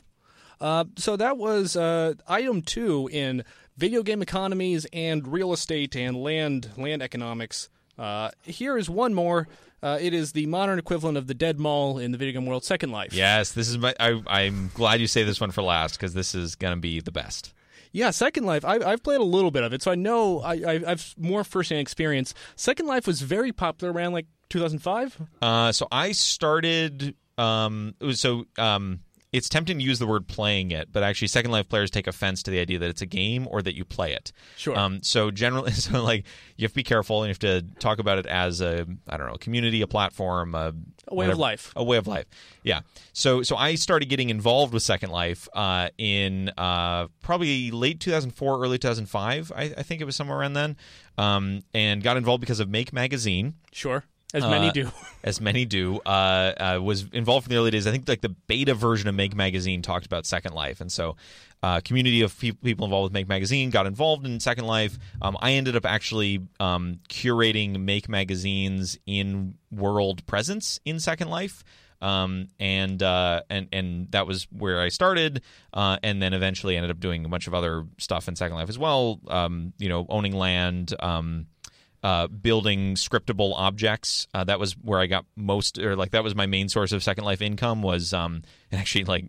Uh, so that was uh, item two in video game economies and real estate and land land economics. Uh, here is one more. Uh, it is the modern equivalent of the Dead Mall in the video game world, Second Life. Yes, this is my. I, I'm glad you say this one for last because this is gonna be the best. Yeah, Second Life. I, I've played a little bit of it, so I know I, I, I've more firsthand experience. Second Life was very popular around like 2005. Uh, so I started. Um, it was so. Um, it's tempting to use the word playing it, but actually, Second Life players take offense to the idea that it's a game or that you play it. Sure. Um, so generally, so like you have to be careful and you have to talk about it as a I don't know, a community, a platform, a, A way of life. a way of life. Yeah. So so I started getting involved with Second Life uh, in uh, probably late 2004, early 2005. I, I think it was somewhere around then, um, and got involved because of Make Magazine Sure, as many Uh, do. as many do, uh, uh, was involved in the early days. I think like the beta version of Make Magazine talked about Second Life, and so uh, community of pe- people involved with Make Magazine got involved in Second Life. Um, I ended up actually um, curating Make Magazine's in world presence in Second Life. Um, and uh, and and that was where I started, uh, and then eventually ended up doing a bunch of other stuff in Second Life as well. Um, you know, owning land, um, uh, building scriptable objects. Uh, that was where I got most, or like that was my main source of Second Life income. Was um, and actually like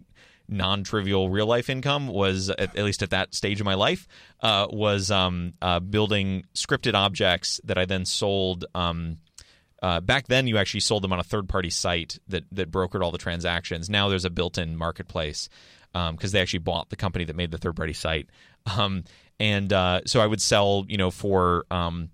non-trivial real life income was at, at least at that stage of my life uh, was um, uh, building scripted objects that I then sold. Um, uh, back then, you actually sold them on a third-party site that that brokered all the transactions. Now there's a built-in marketplace because they actually bought the company that made the third-party site. Um, and uh, so I would sell, you know, for um,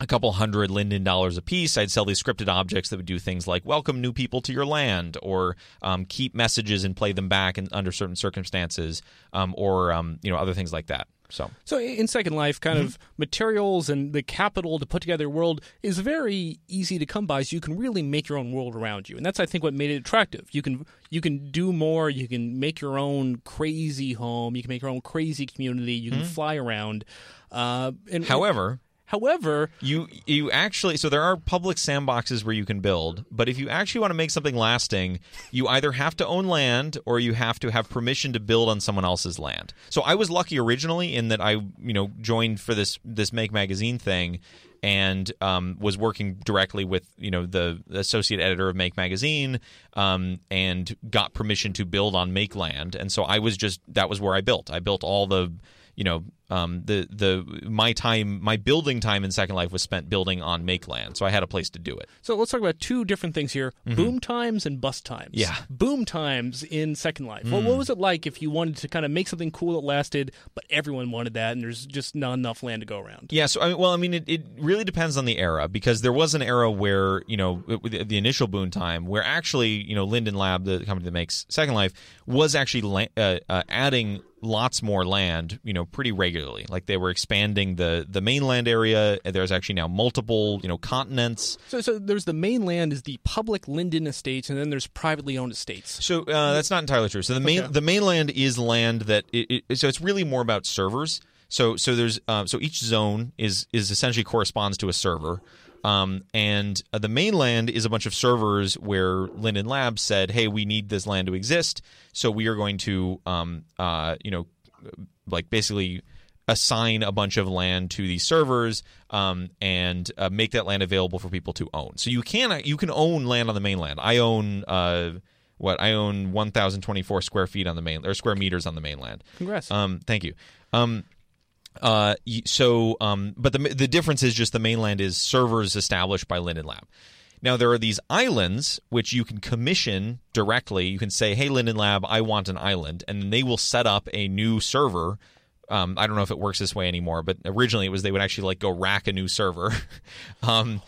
a couple hundred Linden dollars a piece. I'd sell these scripted objects that would do things like welcome new people to your land, or um, keep messages and play them back in, under certain circumstances, um, or um, you know other things like that. So So in Second Life, kind of materials and the capital to put together a world is very easy to come by. So you can really make your own world around you, and that's I think what made it attractive. You can you can do more. You can make your own crazy home. You can make your own crazy community. You can fly around. Uh, and however, however, you you actually so there are public sandboxes where you can build but if you actually want to make something lasting you either have to own land or you have to have permission to build on someone else's land so i was lucky originally in that i you know joined for this this make magazine thing and um, was working directly with you know the associate editor of Make Magazine, um, and got permission to build on Make Land, and so I was just that was where I built. I built all the you know um, the the my time my building time in Second Life was spent building on Make Land, so I had a place to do it. so let's talk about two different things here: boom times and bust times. Yeah. boom times in Second Life. Well, what was it like if you wanted to kind of make something cool that lasted, but everyone wanted that, and there's just not enough land to go around? Yeah, so I mean, well, I mean, it, it really depends on the era because there was an era where you know the initial boom time where actually you know Linden Lab, the company that makes Second Life, was actually la- uh, uh, adding lots more land, you know, pretty regularly. Like they were expanding the the mainland area. There's actually now multiple you know continents. So, so there's the mainland is the public Linden estates, and then there's privately owned estates. So uh, that's not entirely true. So the main Okay. the mainland is land that it, it, so it's really more about servers. So so there's um, so each zone is is essentially corresponds to a server. Um, and uh, the mainland is a bunch of servers where Linden Labs said, "Hey, we need this land to exist, so we are going to, um, uh, you know, like basically assign a bunch of land to these servers um, and uh, make that land available for people to own. So you can you can own land on the mainland. I own uh, what I own 1,024 square feet on the main or square meters on the mainland. Congrats. Um, thank you. Um, uh, so, um, but the the difference is just the mainland is servers established by Linden Lab. Now there are these islands which you can commission directly. You can say, "Hey, Linden Lab, I want an island," and they will set up a new server um, I don't know if it works this way anymore, but originally it was they would actually like go rack a new server. um,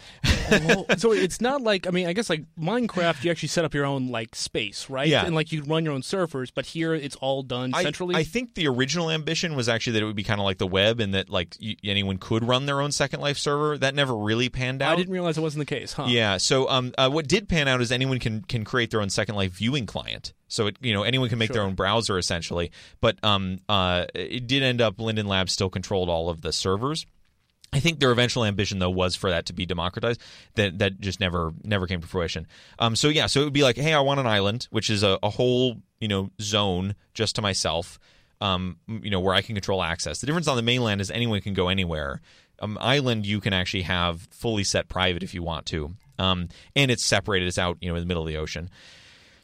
well, so it's not like I mean, I guess like Minecraft, you actually set up your own like space, right? Yeah. and like you run your own servers. But here, it's all done I, centrally. I think the original ambition was actually that it would be kind of like the web, and that like y anyone could run their own Second Life server. That never really panned out. I didn't realize it wasn't the case, huh? Yeah. So, um, uh, what did pan out is anyone can can create their own Second Life viewing client. So it, you know, anyone can make their own browser essentially. But um, uh, it did end up Linden Labs still controlled all of the servers. I think their eventual ambition, though, was for that to be democratized. That that just never never came to fruition. Um, so yeah, so it would be like, hey, I want an island, which is a, a whole you know zone just to myself. Um, you know where I can control access. The difference on the mainland is anyone can go anywhere. Um, island you can actually have fully set private if you want to, um, and it's separated. It's out you know in the middle of the ocean.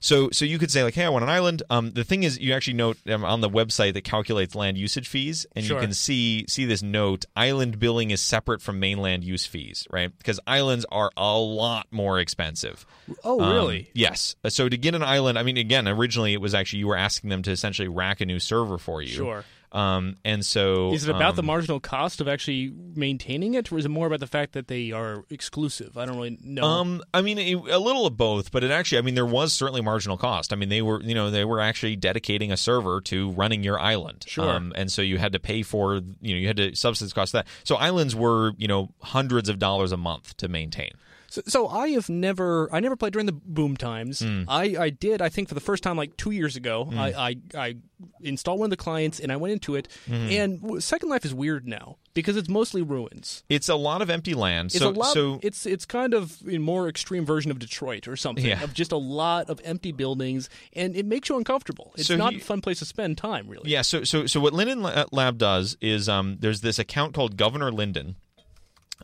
So, so you could say like, "Hey, I want an island." Um, the thing is, you actually note um, on the website that calculates land usage fees, and Sure. you can see see this note: island billing is separate from mainland use fees, right? Because islands are a lot more expensive. Oh, Um, really? yes. So to get an island, I mean, again, originally it was actually you were asking them to essentially rack a new server for you. Sure. Um, and so Is it about the um, marginal cost of actually maintaining it, or is it more about the fact that they are exclusive? I don't really know. Um, I mean, it, a little of both, but it actually, I mean, there was certainly marginal cost. I mean, they were, you know, they were actually dedicating a server to running your island. Sure. Um, and so you had to pay for, you know, you had to subsidize cost that. So islands were, you know, hundreds of dollars a month to maintain. So, so I have never, I never played during the boom times. Hmm. I, I did, I think, for the first time like two years ago. I, I, I installed one of the clients and I went into it. Hmm. And Second Life is weird now because it's mostly ruins. It's a lot of empty land. It's so, lot. so it's it's kind of a more extreme version of Detroit or something. Yeah. Of just a lot of empty buildings, and it makes you uncomfortable. It's So not he- a fun place to spend time, really. Yeah, so so so what Linden Lab does is um, there's this account called Governor Linden,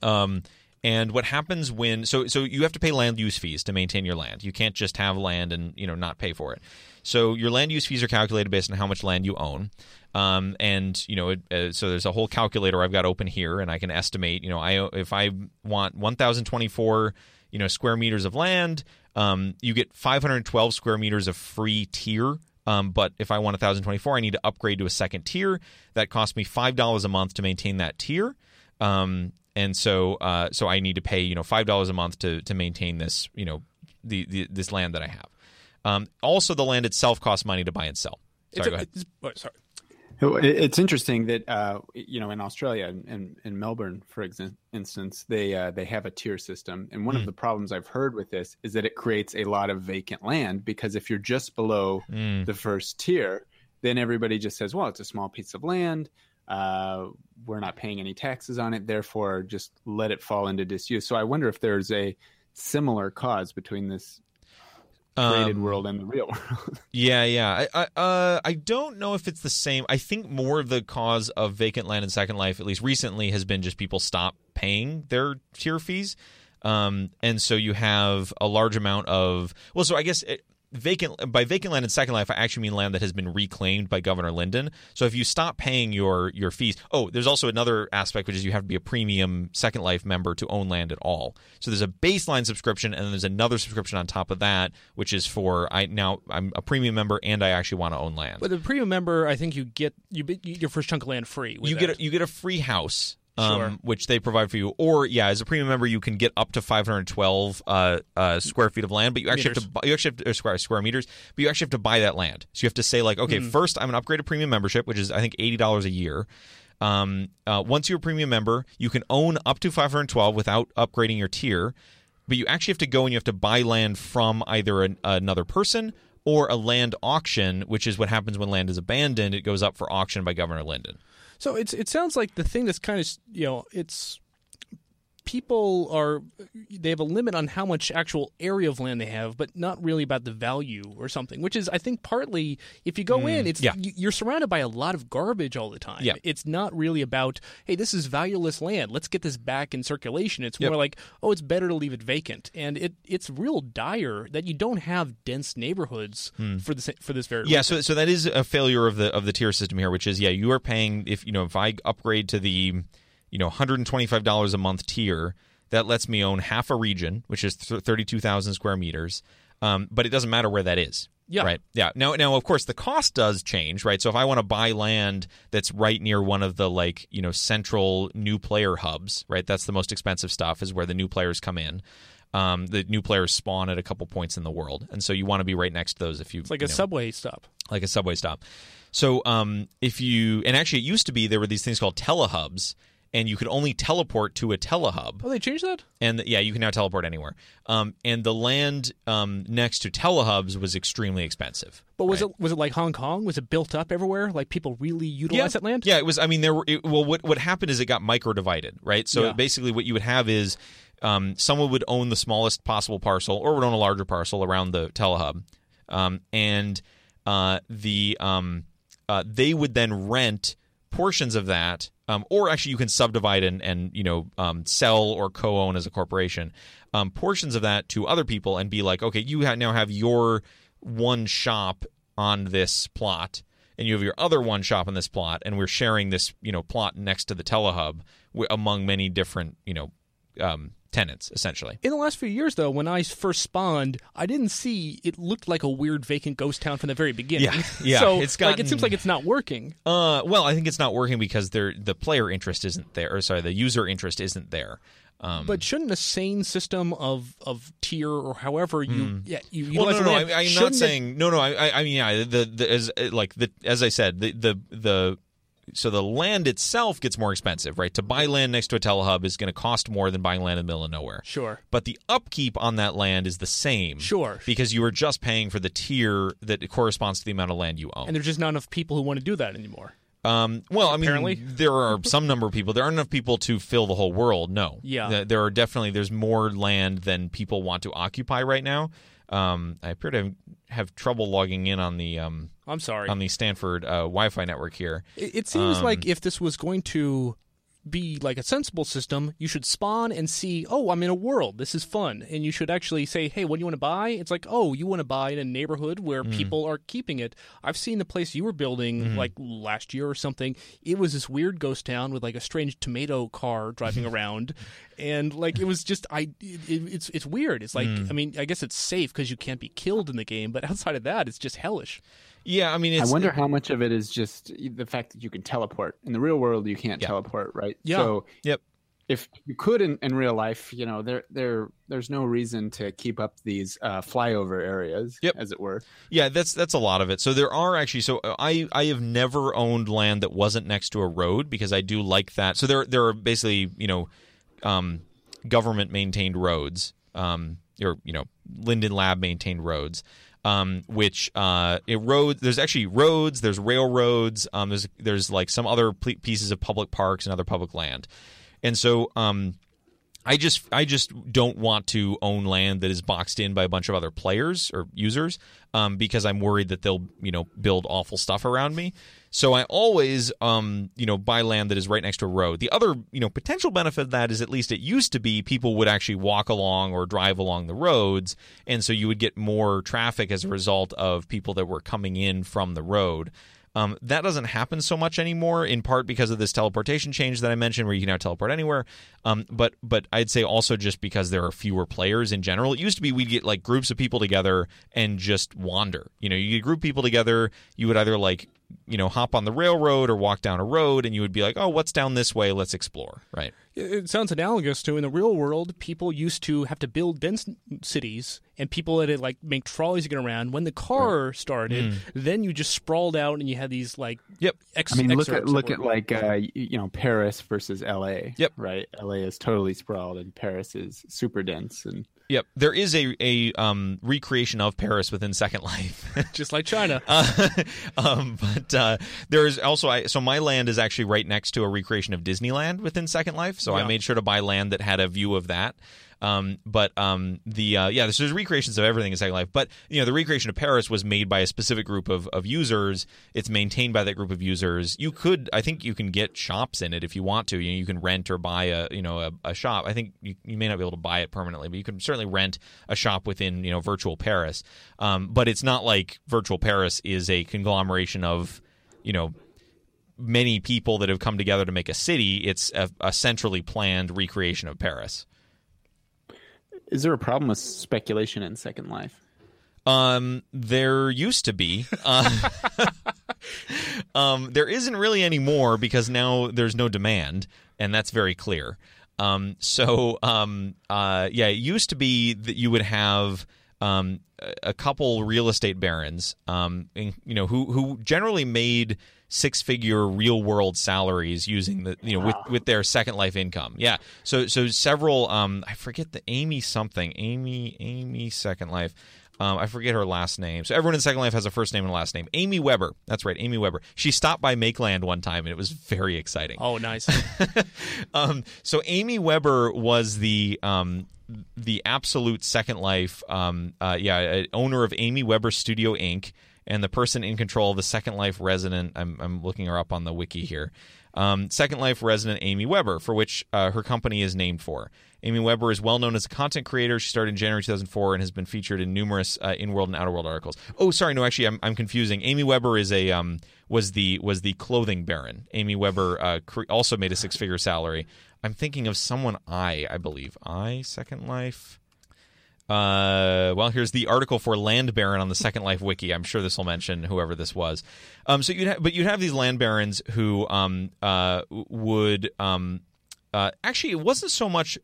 um, and what happens when so so you have to pay land use fees to maintain your land. You can't just have land and you know not pay for it. So your land use fees are calculated based on how much land you own. Um, and you know, it, uh, so there's a whole calculator I've got open here, and I can estimate. You know, I if I want 1,024 you know square meters of land, um, you get 512 square meters of free tier um, but if I want 1,024, I need to upgrade to a second tier. That costs me five dollars a month to maintain that tier, um, and so uh, so I need to pay you know five dollars a month to to maintain this you know the, the this land that I have. Um, also, the land itself costs money to buy and sell. Sorry, It's a- go ahead. it's- oh, sorry. It's interesting that uh, you know in Australia and in Melbourne, for exin- instance, they uh, they have a tier system, and one of the problems I've heard with this is that it creates a lot of vacant land because if you're just below Mm. the first tier, then everybody just says, "Well, it's a small piece of land. Uh, we're not paying any taxes on it, therefore, just let it fall into disuse." So I wonder if there's a similar cause between this created Um, world and the real world. Yeah, yeah. I, I, uh, I don't know if it's the same. I think more of the cause of vacant land in Second Life, at least recently, has been just people stop paying their tier fees, um, and so you have a large amount of. Well, so I guess it, vacant by vacant land in Second Life, I actually mean land that has been reclaimed by Governor Linden. So if you stop paying your your fees, oh, there's also another aspect which is you have to be a premium Second Life member to own land at all. So there's a baseline subscription, and then there's another subscription on top of that, which is for I now I'm a premium member and I actually want to own land. But the premium member, I think you get you get your first chunk of land free. With you that. get a, you get a free house. Um, Sure. which they provide for you, or yeah, as a premium member, you can get up to 512 uh, uh, square feet of land, but you actually have to buy, you actually have to, square square meters, but you actually have to buy that land. So you have to say like, okay, first I'm an upgraded premium membership, which is I think eighty dollars a year. Um, uh, once you're a premium member, you can own up to 512 without upgrading your tier, but you actually have to go and you have to buy land from either an, another person or a land auction, which is what happens when land is abandoned. It goes up for auction by Governor Linden. So it's it sounds like the thing that's kind of you know it's people are they have a limit on how much actual area of land they have, but not really about the value or something. Which is, I think, partly if you go mm, in, it's yeah. you- you're surrounded by a lot of garbage all the time. Yeah. It's not really about hey, this is valueless land. Let's get this back in circulation. It's Yep. more like oh, it's better to leave it vacant, and it it's real dire that you don't have dense neighborhoods hmm. for this for this very. Yeah, reason. so so that is a failure of the of the tier system here, which is yeah, you are paying if you know if I upgrade to the you know $125 a month tier, that lets me own half a region, which is 32,000 square meters. Um, but it doesn't matter where that is. Yeah. Right. Yeah. Now, now, of course, the cost does change, right? So if I want to buy land that's right near one of the like you know central new player hubs, right? That's the most expensive stuff. Is where the new players come in. Um, the new players spawn at a couple points in the world, and so you want to be right next to those. If you It's like you a know, subway stop. like a subway stop. So um, if you and actually it used to be there were these things called telehubs, and you could only teleport to a telehub. Oh, they changed that? And yeah, you can now teleport anywhere. Um, and the land um, next to telehubs was extremely expensive. But was right? it was it like Hong Kong? Was it built up everywhere? Like people really utilize that land? Yeah, it was. I mean, there were. It, well, what what happened is it got micro divided, right? So Yeah. basically, what you would have is um, someone would own the smallest possible parcel, or would own a larger parcel around the telehub, um, and uh, the um, uh, they would then rent portions of that, um, or actually you can subdivide and and you know um, sell or co-own as a corporation um, portions of that to other people and be like, okay, you now have your one shop on this plot and you have your other one shop on this plot and we're sharing this you know plot next to the telehub among many different you know um, tenants essentially In the last few years, though, when I first spawned, I didn't see it looked like a weird vacant ghost town from the very beginning. Yeah, yeah, so it's like it seems like it's not working. uh well i think it's not working because there the player interest isn't there or sorry the user interest isn't there um, But shouldn't a sane system of of tier or however you yeah you Hmm. well, utilize no, no, I, I'm not shouldn't it- saying no, no. I, I- I mean, yeah, the, the as like the as I said, the the the so the land itself gets more expensive, right? To buy land next to a telehub is going to cost more than buying land in the middle of nowhere. Sure. But the upkeep on that land is the same. Sure. Because you are just paying for the tier that corresponds to the amount of land you own. And there's just not enough people who want to do that anymore. Um, well, I mean, Apparently. there are some number of people. There aren't enough people to fill the whole world. No. Yeah. There are definitely there's more land than people want to occupy right now. Um, I appear to have trouble logging in on the um, I'm sorry. on the Stanford uh, Wi-Fi network here. It, it seems Um, like if this was going to be like a sensible system, you should spawn and see, oh, I'm in a world. This is fun. And you should actually say, hey, what do you want to buy? It's like, oh, you want to buy in a neighborhood where Mm. people are keeping it. I've seen the place you were building Mm-hmm. like last year or something. It was this weird ghost town with like a strange tomato car driving around. And like it was just I it, it's it's weird. It's like Mm. I mean, I guess it's safe because you can't be killed in the game, but outside of that, it's just hellish. Yeah, I mean, it's I wonder how much of it is just the fact that you can teleport. In the real world, you can't Yeah. teleport, right? Yeah. So Yep. if you could in, in real life, you know, there there there's no reason to keep up these uh, flyover areas, Yep. as it were. Yeah, that's that's a lot of it. So there are actually so I I have never owned land that wasn't next to a road because I do like that. So there there are basically, you know, um, government maintained roads um, or you know, Linden Lab maintained roads. Um, which uh, it road there's actually roads, there's railroads, um, there's there's like some other pieces of public parks and other public land, and so um, I just I just don't want to own land that is boxed in by a bunch of other players or users um, because I'm worried that they'll you know build awful stuff around me. So I always um, you know buy land that is right next to a road. The other you know potential benefit of that is at least it used to be people would actually walk along or drive along the roads, and so you would get more traffic as a result of people that were coming in from the road. Um, that doesn't happen so much anymore, in part because of this teleportation change that I mentioned, where you can now teleport anywhere. Um, but but I'd say also just because there are fewer players in general. It used to be we'd get like groups of people together and just wander. You know, you group people together. You would either like you know hop on the railroad or walk down a road, and you would be like, oh, what's down this way? Let's explore. Right. It sounds analogous to in the real world, people used to have to build dense cities, and people had to like make trolleys to get around. When the car started, then you just sprawled out, and you had these like Yep. ex- I mean, look at look at like uh, you know Paris versus L.A. Yep. Right. L.A. is totally sprawled, and Paris is super dense. And Yep. There is a a um, recreation of Paris within Second Life. just like China. Uh, um, but uh, there is also I, so my land is actually right next to a recreation of Disneyland within Second Life, so I made sure to buy land that had a view of that. Um, but um, the uh, yeah, there's, there's recreations of everything in Second Life. But you know, the recreation of Paris was made by a specific group of, of users. It's maintained by that group of users. You could, I think, you can get shops in it if you want to. You, know, you can rent or buy a you know a, a shop. I think you, you may not be able to buy it permanently, but you can certainly rent a shop within you know virtual Paris. Um, but it's not like virtual Paris is a conglomeration of you know many people that have come together to make a city. It's a, a centrally planned recreation of Paris. Is there a problem with speculation in Second Life? Um, there used to be. Uh, um, there isn't really any more because now there's no demand, and that's very clear. Um, so, um, uh, yeah, it used to be that you would have um, a couple real estate barons, um, in, you know, who who generally made six figure real world salaries using the you know with, with their second life income. Yeah. So so several um I forget the Aimee something. Aimee Aimee Second Life. Um, I forget her last name. So everyone in Second Life has a first name and a last name. Aimee Weber. That's right, Aimee Weber. She stopped by Makeland one time, and it was very exciting. Oh, nice. um, so Aimee Weber was the um, the absolute Second Life, um, uh, yeah, owner of Aimee Weber Studio Inc. and the person in control of the Second Life resident. I'm, I'm looking her up on the wiki here. Um, Second Life resident Aimee Weber, for which uh, her company is named for. Aimee Weber is well known as a content creator. She started in January 2004 and has been featured in numerous uh, in-world and outer-world articles. Oh, sorry, no, actually, I'm, I'm confusing. Aimee Weber is a um, was the was the clothing baron. Aimee Weber uh, cre- also made a six-figure salary. I'm thinking of someone I I believe I Second Life. Uh, well, here's the article for Land Baron on the Second Life wiki. I'm sure this will mention whoever this was. Um, so you'd ha- but you'd have these land barons who um uh would um uh actually it wasn't so much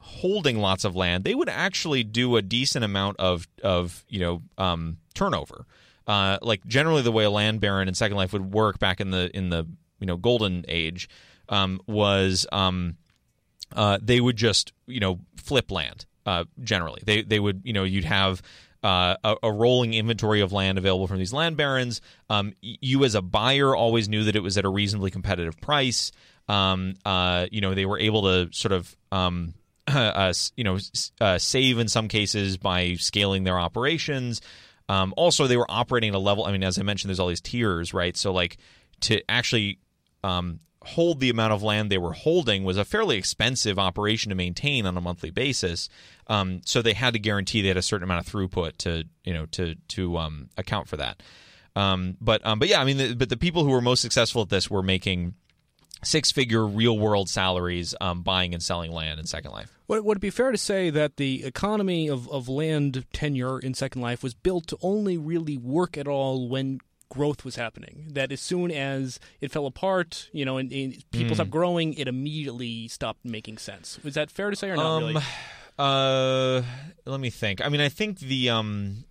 holding lots of land. They would actually do a decent amount of of you know um turnover. Uh, like generally the way a land baron in Second Life would work back in the in the you know golden age um was um uh they would just you know flip land uh, generally. They they would you know you'd have uh, a, a, rolling inventory of land available from these land barons. Um, you as a buyer always knew that it was at a reasonably competitive price. Um, uh, you know they were able to sort of um, uh, you know uh, save in some cases by scaling their operations. Um, also, they were operating at a level. I mean, as I mentioned, there's all these tiers, right? So like to actually um, hold the amount of land they were holding was a fairly expensive operation to maintain on a monthly basis. Um, so they had to guarantee they had a certain amount of throughput to you know to to um, account for that. Um, but um, but yeah, I mean, the, but the people who were most successful at this were making six figure real world salaries um, buying and selling land in Second Life. Would, would it be fair to say that the economy of, of land tenure in Second Life was built to only really work at all when growth was happening. That as soon as it fell apart, you know, and, and people mm. stopped growing, it immediately stopped making sense. Is that fair to say or not um, really? Uh, let me think. I mean, I think the um,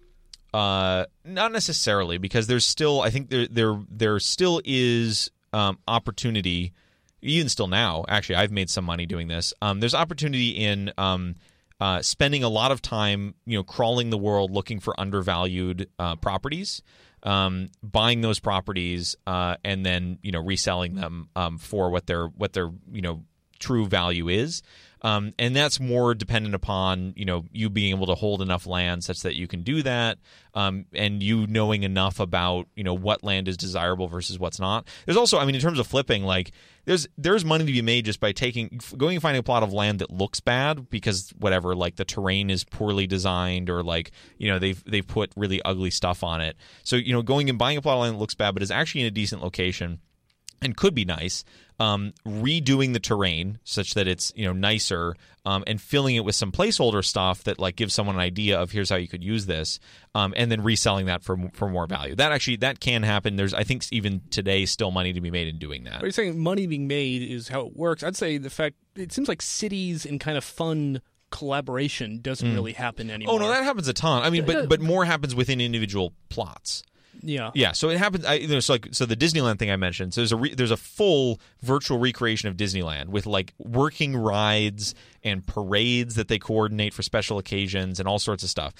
uh, not necessarily because there's still. I think there there there still is um opportunity. Even still now, actually, I've made some money doing this. Um, there's opportunity in um. Uh, spending a lot of time, you know, crawling the world looking for undervalued uh, properties, um, buying those properties uh, and then you know reselling them um, for what their what their you know true value is. Um, and that's more dependent upon you know you being able to hold enough land such that you can do that, um, and you knowing enough about you know what land is desirable versus what's not. There's also, I mean, in terms of flipping, like there's there's money to be made just by taking going and finding a plot of land that looks bad because whatever, like the terrain is poorly designed or like you know they've they've put really ugly stuff on it. So you know going and buying a plot of land that looks bad but is actually in a decent location and could be nice um, redoing the terrain such that it's you know nicer um, and filling it with some placeholder stuff that like gives someone an idea of here's how you could use this um, and then reselling that for for more value. That actually that can happen. There's i think even today still money to be made in doing that. Are you saying money being made is how it works? I'd say the fact it seems like cities and kind of fun collaboration doesn't mm. really happen anymore oh no that happens a ton. I mean but but more happens within individual plots yeah, yeah. So it happens. I, so like, so the Disneyland thing I mentioned. So there's a re, there's a full virtual recreation of Disneyland with like working rides and parades that they coordinate for special occasions and all sorts of stuff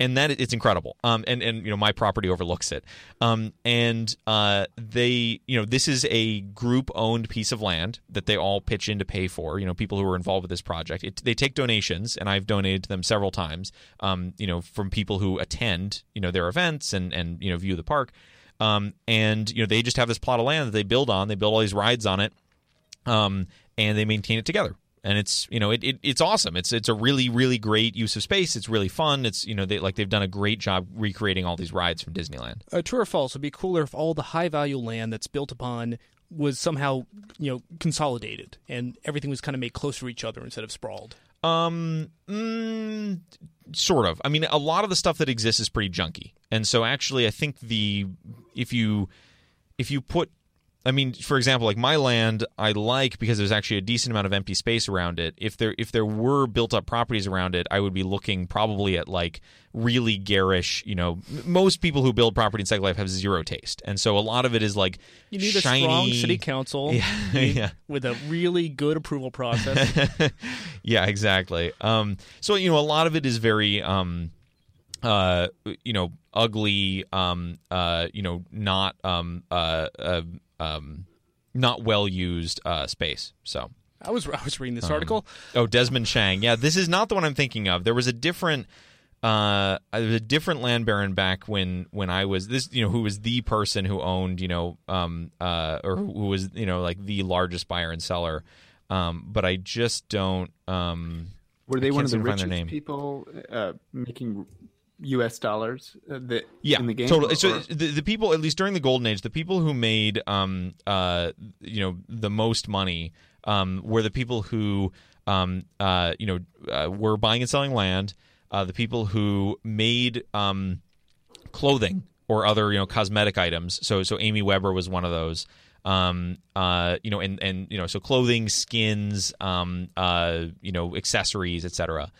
and that it's incredible. Um, and and you know my property overlooks it. Um, and uh, they you know this is a group owned piece of land that they all pitch in to pay for. You know people who are involved with this project. It, they take donations, and I've donated to them several times. Um, you know from people who attend you know their events and and you know view the park. Um, and you know they just have this plot of land that they build on. They build all these rides on it. Um, and they maintain it together and it's you know it, it, it's awesome. It's it's a really really great use of space. It's really fun. It's you know they like they've done a great job recreating all these rides from Disneyland. Uh, true or false? It'd be cooler if all the high value land that's built upon was somehow you know consolidated and everything was kind of made closer to each other instead of sprawled. Um, mm, sort of. I mean, a lot of the stuff that exists is pretty junky, and so actually, I think the if you if you put I mean, for example, like my land, I like because there's actually a decent amount of empty space around it. If there if there were built up properties around it, I would be looking probably at like really garish. You know, most people who build property in Second Life have zero taste, and so a lot of it is like you need shiny, a strong city council yeah, yeah. with a really good approval process. yeah, exactly. Um, so you know, a lot of it is very. Um, uh, you know, ugly, um, uh, you know, not, um, uh, uh um, not well used uh, space. So I was I was reading this um, article. Oh, Desmond Chang. Yeah, this is not the one I'm thinking of. There was a different uh, there was a different land baron back when when I was this you know who was the person who owned you know um uh or who was you know like the largest buyer and seller. Um, but I just don't um. Were they one of the richest people uh, making U.S. dollars uh, that yeah, in the game. Totally. Or, so the, the people, at least during the golden age, the people who made um uh you know the most money um were the people who um uh you know uh, were buying and selling land, uh, the people who made um clothing or other you know cosmetic items. So so Aimee Weber was one of those. Um uh you know and and you know so clothing, skins, um uh you know accessories, etc.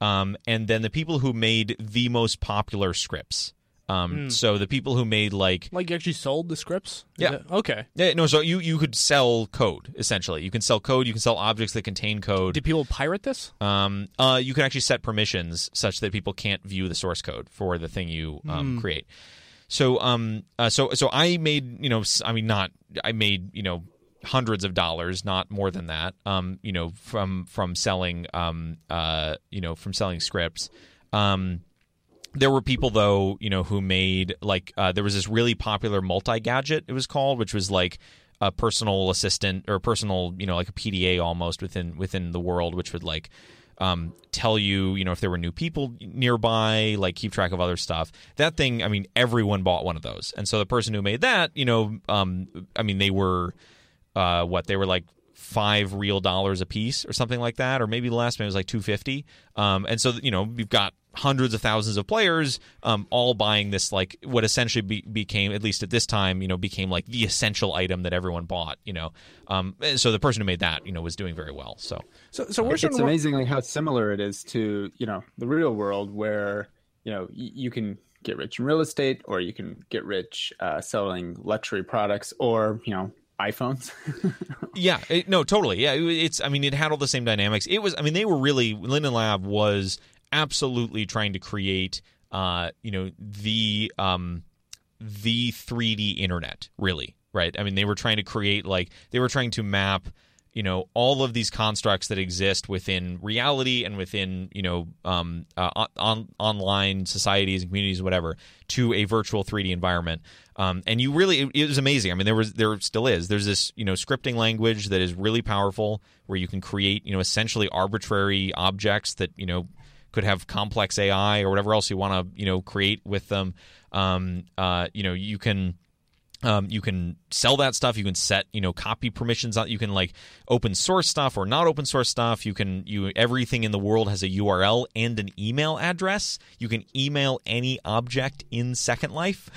Um, and then the people who made the most popular scripts. Um, mm. So the people who made like like you actually sold the scripts. Is yeah. okay. Yeah. No. So you you could sell code essentially. You can sell code. You can sell objects that contain code. Did people pirate this? Um. Uh. You can actually set permissions such that people can't view the source code for the thing you um, mm. create. So um. Uh, so so I made you know I mean not I made you know hundreds of dollars, not more than that. Um, you know, from from selling, um, uh, you know, from selling scripts. Um, there were people though, you know, who made like uh, there was this really popular multi gadget. It was called, which was like a personal assistant or personal, you know, like a PDA almost within within the world, which would like um, tell you, you know, if there were new people nearby, like keep track of other stuff. That thing, I mean, everyone bought one of those, and so the person who made that, you know, um, I mean, they were uh, what they were like five real dollars a piece or something like that, or maybe the last one was like two fifty. Um, and so you know you've got hundreds of thousands of players um, all buying this like what essentially be, became at least at this time you know became like the essential item that everyone bought you know um, so the person who made that you know was doing very well so so so it's amazingly how similar it is to you know the real world where you know y- you can get rich in real estate or you can get rich uh, selling luxury products or you know iPhones. yeah, it, no, totally. Yeah, it, it's. I mean, it had all the same dynamics. It was. I mean, they were really. Linden Lab was absolutely trying to create. Uh, you know, the um, the 3D internet. Really, right? I mean, they were trying to create like they were trying to map you know all of these constructs that exist within reality and within you know um, uh, on, online societies and communities whatever to a virtual 3d environment. Um, and you really it, it, was amazing. I mean there was there still is. There's this you know scripting language that is really powerful where you can create you know essentially arbitrary objects that you know could have complex ai or whatever else you want to you know create with them. Um, uh, you know you can um, you can sell that stuff. You can set, you know, copy permissions on. You can like open source stuff or not open source stuff. You can you everything in the world has a URL and an email address. You can email any object in Second Life.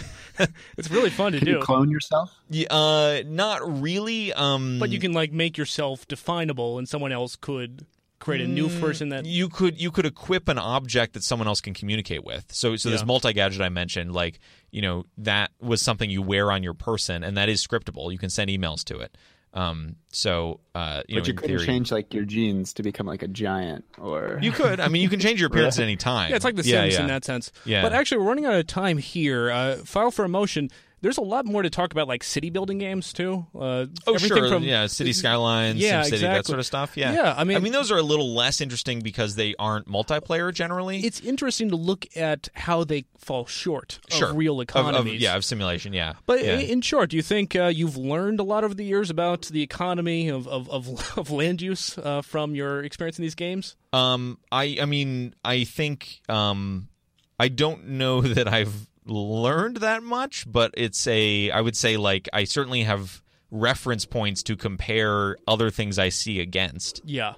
it's really fun to can do. You clone yourself? Yeah, uh, not really. Um, but you can like make yourself definable, and someone else could create a new mm, person that you could you could equip an object that someone else can communicate with. So so yeah. this multi gadget I mentioned, like you know that was something you wear on your person, and that is scriptable. You can send emails to it. Um, so, uh, you but know, you couldn't theory, change like your genes to become like a giant, or you could. I mean, you can change your appearance at any time. Yeah, it's like the yeah, Sims yeah. in that sense. Yeah. But actually, we're running out of time here. Uh, File for a motion there's a lot more to talk about, like city building games too. Uh, oh, sure, from, yeah, city skylines, yeah, City, exactly. that sort of stuff. Yeah, yeah. I mean, I mean, those are a little less interesting because they aren't multiplayer generally. It's interesting to look at how they fall short sure. of real economies. Of, of, yeah, of simulation. Yeah, but yeah. in short, do you think uh, you've learned a lot over the years about the economy of of, of, of land use uh, from your experience in these games? Um, I I mean, I think um, I don't know that I've learned that much, but it's a I would say like I certainly have reference points to compare other things I see against. Yeah.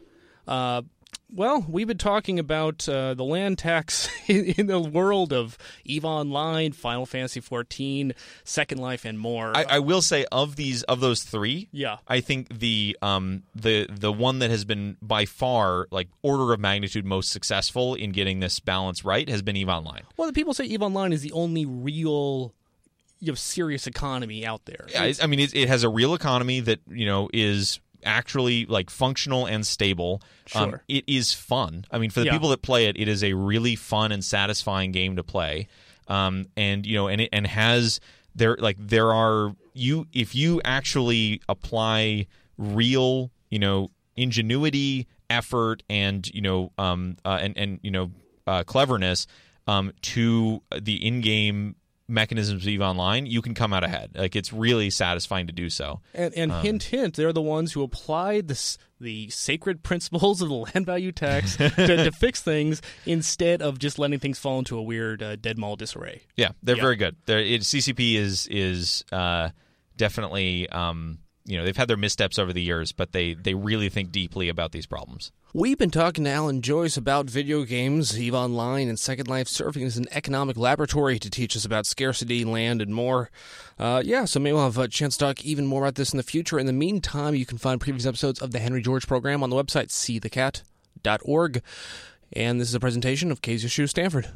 Uh, Well, we've been talking about uh, the land tax in, in, the world of EVE Online, Final Fantasy XIV, Second Life, and more. I, I, will say of these of those three, yeah, I think the um the the one that has been by far like order of magnitude most successful in getting this balance right has been EVE Online. Well, the people say EVE Online is the only real you know serious economy out there. Yeah, I mean it, it has a real economy that you know is actually like functional and stable. Um, sure. Um, it is fun. I mean, for the yeah. people that play it, it is a really fun and satisfying game to play. Um, and you know, and it and has there like there are you if you actually apply real you know ingenuity, effort, and you know um uh, and and you know uh, cleverness um to the in-game mechanisms of Eve Online, you can come out ahead. Like it's really satisfying to do so. And, and um, hint, hint, they're the ones who applied this, the sacred principles of the land value tax to, to, fix things instead of just letting things fall into a weird uh, dead mall disarray. Yeah, they're yeah. very good. They're, it, CCP is is uh, definitely. Um, you know they've had their missteps over the years, but they they really think deeply about these problems. We've been talking to Alan Joyce about video games, EVE Online, and Second Life serving as an economic laboratory to teach us about scarcity, land, and more. Uh, yeah, so maybe we'll have a chance to talk even more about this in the future. In the meantime, you can find previous episodes of the Henry George program on the website seethecat.org. And this is a presentation of KZSU Stanford.